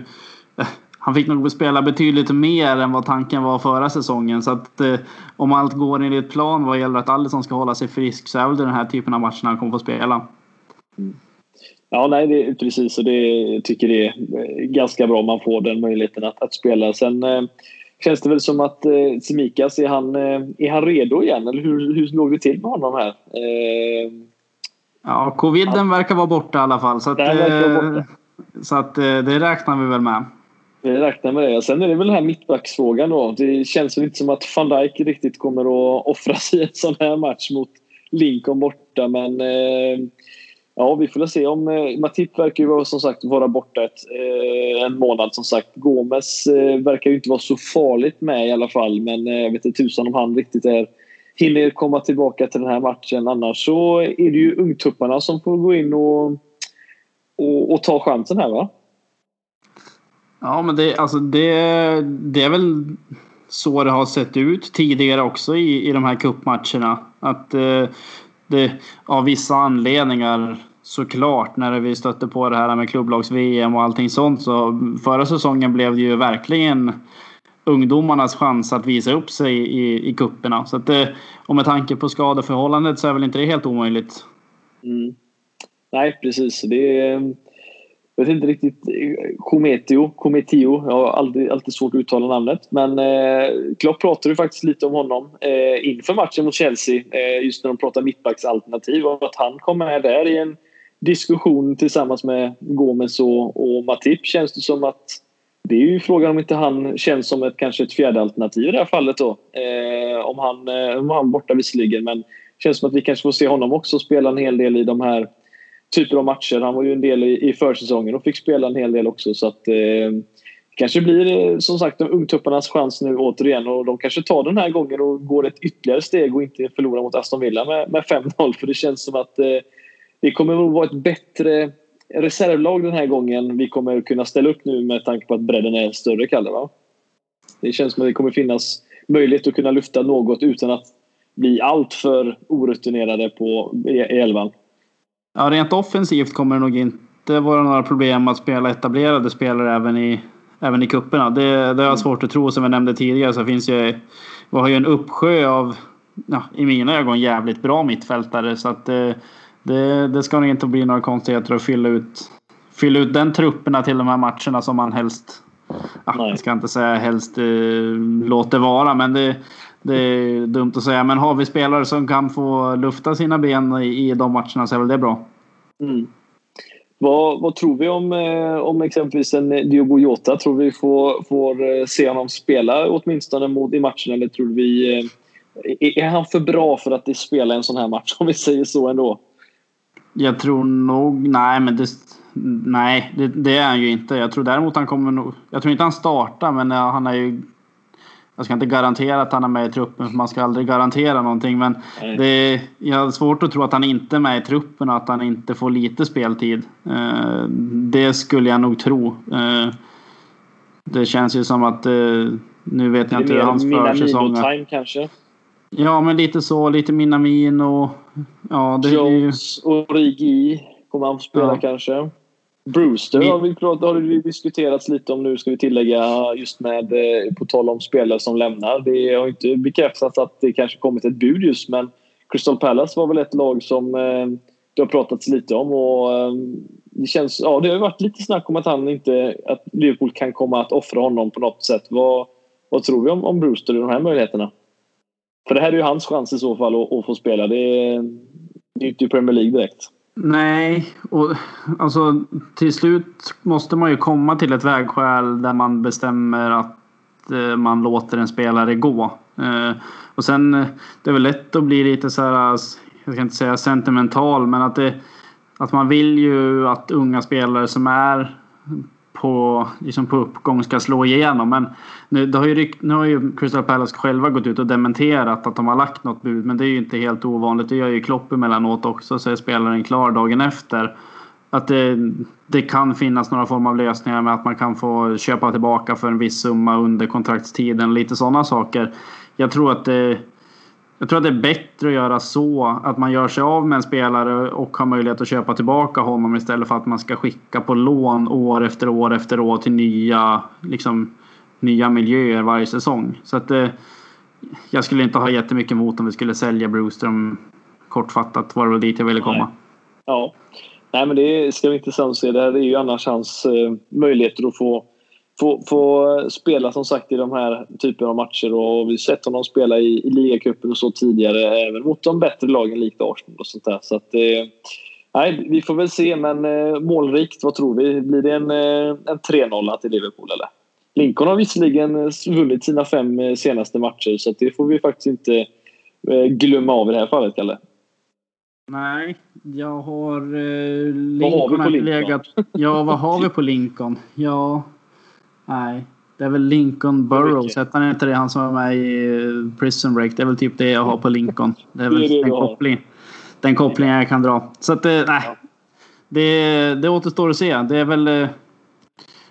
han fick nog spela betydligt mer än vad tanken var förra säsongen. Så att eh, om allt går enligt plan vad gäller att Alisson ska hålla sig frisk så är väl den här typen av matcher han kommer få spela. Mm. Ja, nej, det, precis. Och det tycker det är ganska bra om man får den möjligheten att, att spela. Sen eh, känns det väl som att eh, Semikas, är han, eh, är han redo igen? Eller hur, hur låg det till med honom här? Eh, ja, coviden ja. verkar vara borta i alla fall. Så att, eh, så att eh, det räknar vi väl med. Vi räknar med det. Sen är det väl den här mittbacksfrågan då. Det känns väl inte som att van Dijk riktigt kommer att offras i en sån här match mot Lincoln borta. Men eh, ja, vi får väl se om... Eh, Matip verkar ju som sagt vara borta ett, eh, en månad som sagt. Gomes eh, verkar ju inte vara så farligt med i alla fall. Men eh, jag vet inte tusan om han riktigt är hinner komma tillbaka till den här matchen. Annars så är det ju ungtupparna som får gå in och, och, och ta chansen här va? Ja, men det, alltså det, det är väl så det har sett ut tidigare också i, i de här kuppmatcherna. Att eh, det av vissa anledningar såklart när vi stötte på det här med klubblags-VM och allting sånt så förra säsongen blev det ju verkligen ungdomarnas chans att visa upp sig i, i kupperna. Så att det, och med tanke på skadeförhållandet så är väl inte det helt omöjligt. Mm. Nej, precis. Det är jag vet inte riktigt. Kometio, Kometio. Jag har alltid, alltid svårt att uttala namnet. Men eh, Klopp pratade ju faktiskt lite om honom eh, inför matchen mot Chelsea. Eh, just när de pratade mittbacksalternativ. Och att han kom med där i en diskussion tillsammans med Gomes och, och Matip känns det som att det är ju frågan om inte han känns som ett, kanske ett fjärde alternativ i det här fallet då. Eh, om, han, eh, om han borta visserligen men känns som att vi kanske får se honom också spela en hel del i de här typer av matcher. Han var ju en del i, i försäsongen och fick spela en hel del också. Så att, eh, kanske blir eh, som sagt de ungtupparnas chans nu återigen och de kanske tar den här gången och går ett ytterligare steg och inte förlorar mot Aston Villa med, med 5-0 för det känns som att eh, det kommer att vara ett bättre reservlag den här gången vi kommer kunna ställa upp nu med tanke på att bredden är större, Kalle. Va? Det känns som att det kommer finnas möjlighet att kunna lyfta något utan att bli alltför orutinerade på, i, i elvan. Ja, rent offensivt kommer det nog inte vara några problem att spela etablerade spelare även i, även i kupperna. Det, det har jag svårt att tro. Som jag nämnde tidigare så finns ju... Vi har ju en uppsjö av, ja, i mina ögon, jävligt bra mittfältare. Så att det, det, det ska nog inte bli några konstigheter att fylla ut, fylla ut den trupperna till de här matcherna som man helst... Ja, jag ska inte säga helst eh, låter vara, men det, det är dumt att säga, men har vi spelare som kan få lufta sina ben i, de matcherna så är väl det bra. Mm. Vad, vad, tror vi om, eh, om exempelvis en Diogo Jota? Tror vi får, får eh, se honom spela åtminstone mot, i matchen eller tror vi... Eh, är han för bra för att spela en sån här match (laughs) om vi säger så ändå? Jag tror nog... Nej, men det, nej, det, det är han ju inte. Jag tror däremot han kommer nog... Jag tror inte han startar, men han är ju jag ska inte garantera att han är med i truppen för man ska aldrig garantera någonting. Men det jag har svårt att tro att han inte är med i truppen och att han inte får lite speltid. Eh, det skulle jag nog tro. Eh, det känns ju som att eh, nu vet jag inte hur hans försäsong är. kanske? Ja, men lite så. Lite Minamino. Ja, det Jones, är ju... Origi kommer han få spela ja. kanske. Brewster har vi, pratat, har vi diskuterats lite om nu ska vi tillägga just med eh, på tal om spelare som lämnar. Det har inte bekräftats att det kanske kommit ett bud just men Crystal Palace var väl ett lag som eh, det har pratats lite om och eh, det känns, ja det har varit lite snack om att han inte, att Liverpool kan komma att offra honom på något sätt. Vad, vad tror vi om, om Brewster och de här möjligheterna? För det här är ju hans chans i så fall att, att få spela. Det är, det är inte i Premier League direkt. Nej, och alltså till slut måste man ju komma till ett vägskäl där man bestämmer att eh, man låter en spelare gå. Eh, och sen, det är väl lätt att bli lite så här, jag ska inte säga sentimental, men att det, att man vill ju att unga spelare som är på, liksom på uppgång ska slå igenom. Men nu, det har ju, nu har ju Crystal Palace själva gått ut och dementerat att de har lagt något bud. Men det är ju inte helt ovanligt. Det gör ju Klopp emellanåt också. Så är spelaren klar dagen efter. Att det, det kan finnas några form av lösningar med att man kan få köpa tillbaka för en viss summa under kontraktstiden. Lite sådana saker. Jag tror att det jag tror att det är bättre att göra så. Att man gör sig av med en spelare och har möjlighet att köpa tillbaka honom istället för att man ska skicka på lån år efter år efter år till nya, liksom, nya miljöer varje säsong. Så att eh, jag skulle inte ha jättemycket emot om vi skulle sälja Broström Kortfattat var det väl dit jag ville komma. Nej. Ja. Nej men det ska bli intressant att se. Det här är ju annars hans eh, möjligheter att få få, få spela som sagt i de här typerna av matcher och vi har sett honom spela i, i ligacupen och så tidigare även mot de bättre lagen likt Arsenal och sånt där. Så att, eh, nej, vi får väl se men eh, målrikt, vad tror vi? Blir det en, eh, en 3-0 till Liverpool eller? Lincoln har visserligen eh, vunnit sina fem eh, senaste matcher så det får vi faktiskt inte glömma av i det här fallet, Kalle. Nej, jag har... Eh, Lincoln vad har vi på Lincoln? Legat, ja, vad har vi på Lincoln? Ja, Nej. Det är väl Lincoln Burrows, hette han inte det? Han som var med i eh, Prison Break. Det är väl typ det jag har på Lincoln. Det är väl den, koppling, den kopplingen jag kan dra. Så att, eh, nej. Det, det återstår att se. Det är väl... Eh,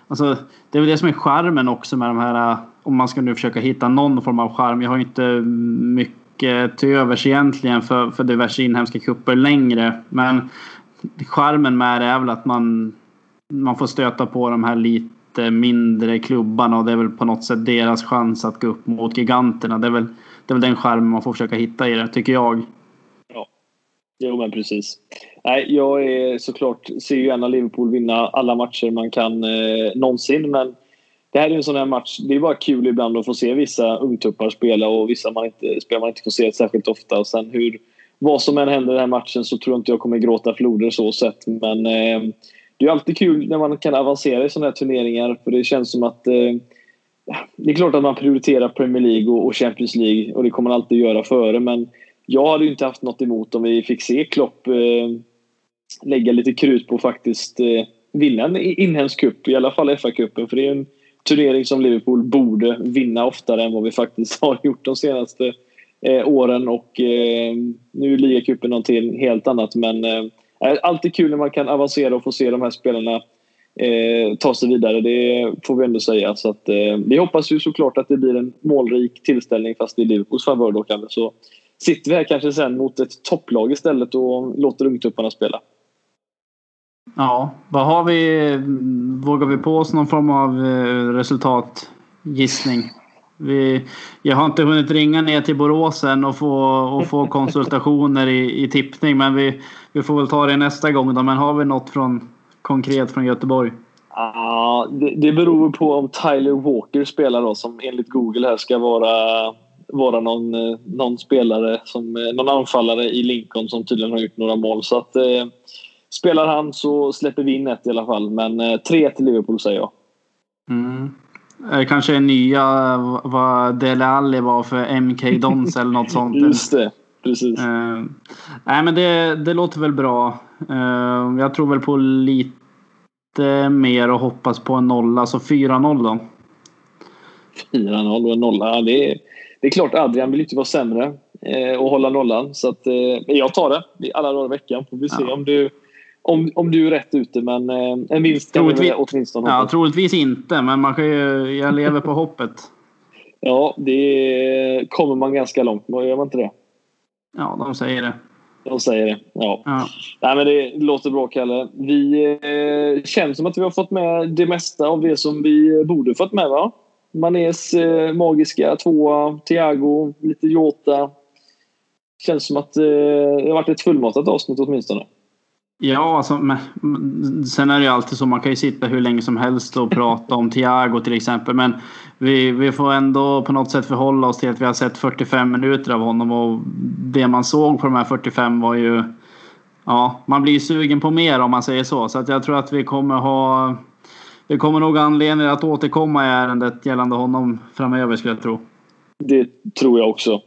alltså, det är väl det som är charmen också med de här... Om man ska nu försöka hitta någon form av charm. Jag har inte mycket till övers egentligen för, för diverse inhemska kupper längre. Men charmen med det är väl att man, man får stöta på de här lite lite mindre klubbarna och det är väl på något sätt deras chans att gå upp mot giganterna. Det är väl, det är väl den skärmen man får försöka hitta i det, tycker jag. Ja, jo men precis. Nej, jag är såklart, ser ju gärna Liverpool vinna alla matcher man kan eh, någonsin men det här är en sån här match. Det är bara kul ibland att få se vissa ungtuppar spela och vissa man inte, spelar man inte får se särskilt ofta. Och sen hur, vad som än händer i den här matchen så tror jag inte jag kommer gråta floder så sett. Men eh, det är alltid kul när man kan avancera i sådana här turneringar för det känns som att eh, det är klart att man prioriterar Premier League och, Champions League och det kommer man alltid göra före men jag hade inte haft något emot om vi fick se Klopp eh, lägga lite krut på att faktiskt eh, vinna en inhemsk cup, i alla fall FA-cupen för det är en turnering som Liverpool borde vinna oftare än vad vi faktiskt (laughs) har gjort de senaste eh, åren och eh, nu är ligacupen någonting helt annat men eh, Eh, alltid kul när man kan avancera och få se de här spelarna eh, ta sig vidare. Det får vi ändå säga. Så att, eh, vi hoppas ju såklart att det blir en målrik tillställning fast i Liverpools favör då kanske. Så sitter vi här kanske sen mot ett topplag istället och låter ungtupparna spela. Ja, vad har vi? Vågar vi på oss någon form av eh, resultatgissning? Vi, jag har inte hunnit ringa ner till Borås än och få, och få konsultationer i, i tippning. Men vi, vi får väl ta det nästa gång då. Men har vi något från, konkret från Göteborg? Ja, det, det beror på om Tyler Walker spelar då som enligt Google här ska vara, vara någon, någon spelare, som, någon anfallare i Lincoln som tydligen har gjort några mål. Så att eh, spelar han så släpper vi in ett i alla fall. Men eh, 3 till Liverpool säger jag. Mm. Kanske nya vad Dele Alli var för MK Dons eller något sånt. (laughs) Just det, precis. Uh, nej men det, det låter väl bra. Uh, jag tror väl på lite mer och hoppas på en nolla, så 4-0 då. 4-0 och en nolla, det är, det är klart Adrian vill inte vara sämre eh, och hålla nollan. Så att, eh, jag tar det alla dagar i veckan. Får vi se ja. om du om, om du är rätt ute, men eh, en vinst kan troligtvis, vi åtminstone Ja, troligtvis inte, men man kan ju, jag lever på hoppet. (laughs) Ja, det kommer man ganska långt med, gör man inte det? Ja, de säger det. De säger det, ja. ja. Nej, men det låter bra, Kalle. Vi eh, känns som att vi har fått med det mesta av det som vi borde fått med, va? Manés eh, magiska tvåa, Thiago, lite Jota. Känns som att eh, det har varit ett fullmatat avsnitt åtminstone. Ja, alltså, men, sen är det ju alltid så. Man kan ju sitta hur länge som helst och prata om Thiago till exempel. Men vi, vi får ändå på något sätt förhålla oss till att vi har sett 45 minuter av honom. Och det man såg på de här 45 var ju... Ja, man blir ju sugen på mer om man säger så. Så att jag tror att vi kommer ha... Det kommer nog anledning att återkomma i ärendet gällande honom framöver skulle jag tro. Det tror jag också.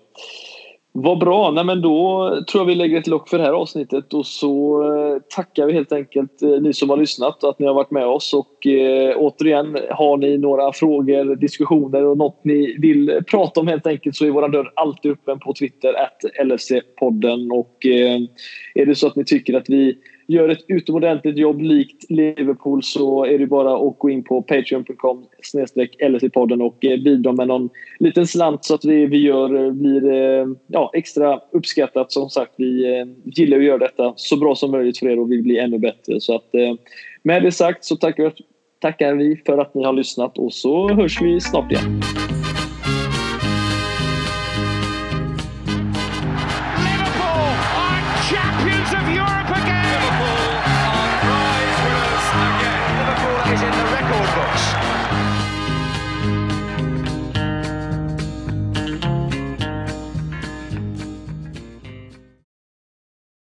Vad bra. Nej, men då tror jag vi lägger ett lock för det här avsnittet och så eh, tackar vi helt enkelt eh, ni som har lyssnat och att ni har varit med oss. Och eh, återigen, har ni några frågor, diskussioner och något ni vill prata om helt enkelt så är vår dörr alltid öppen på Twitter, att LFC-podden. Och eh, är det så att ni tycker att vi gör ett utomordentligt jobb likt Liverpool så är det bara att gå in på patreon.com snedstreck podden och eh, bidra med någon liten slant så att det vi gör eh, blir eh, ja, extra uppskattat. Som sagt, vi gillar att göra detta så bra som möjligt för er och vill bli ännu bättre. Så att, med det sagt så tackar, tackar vi för att ni har lyssnat och så hörs vi snart igen.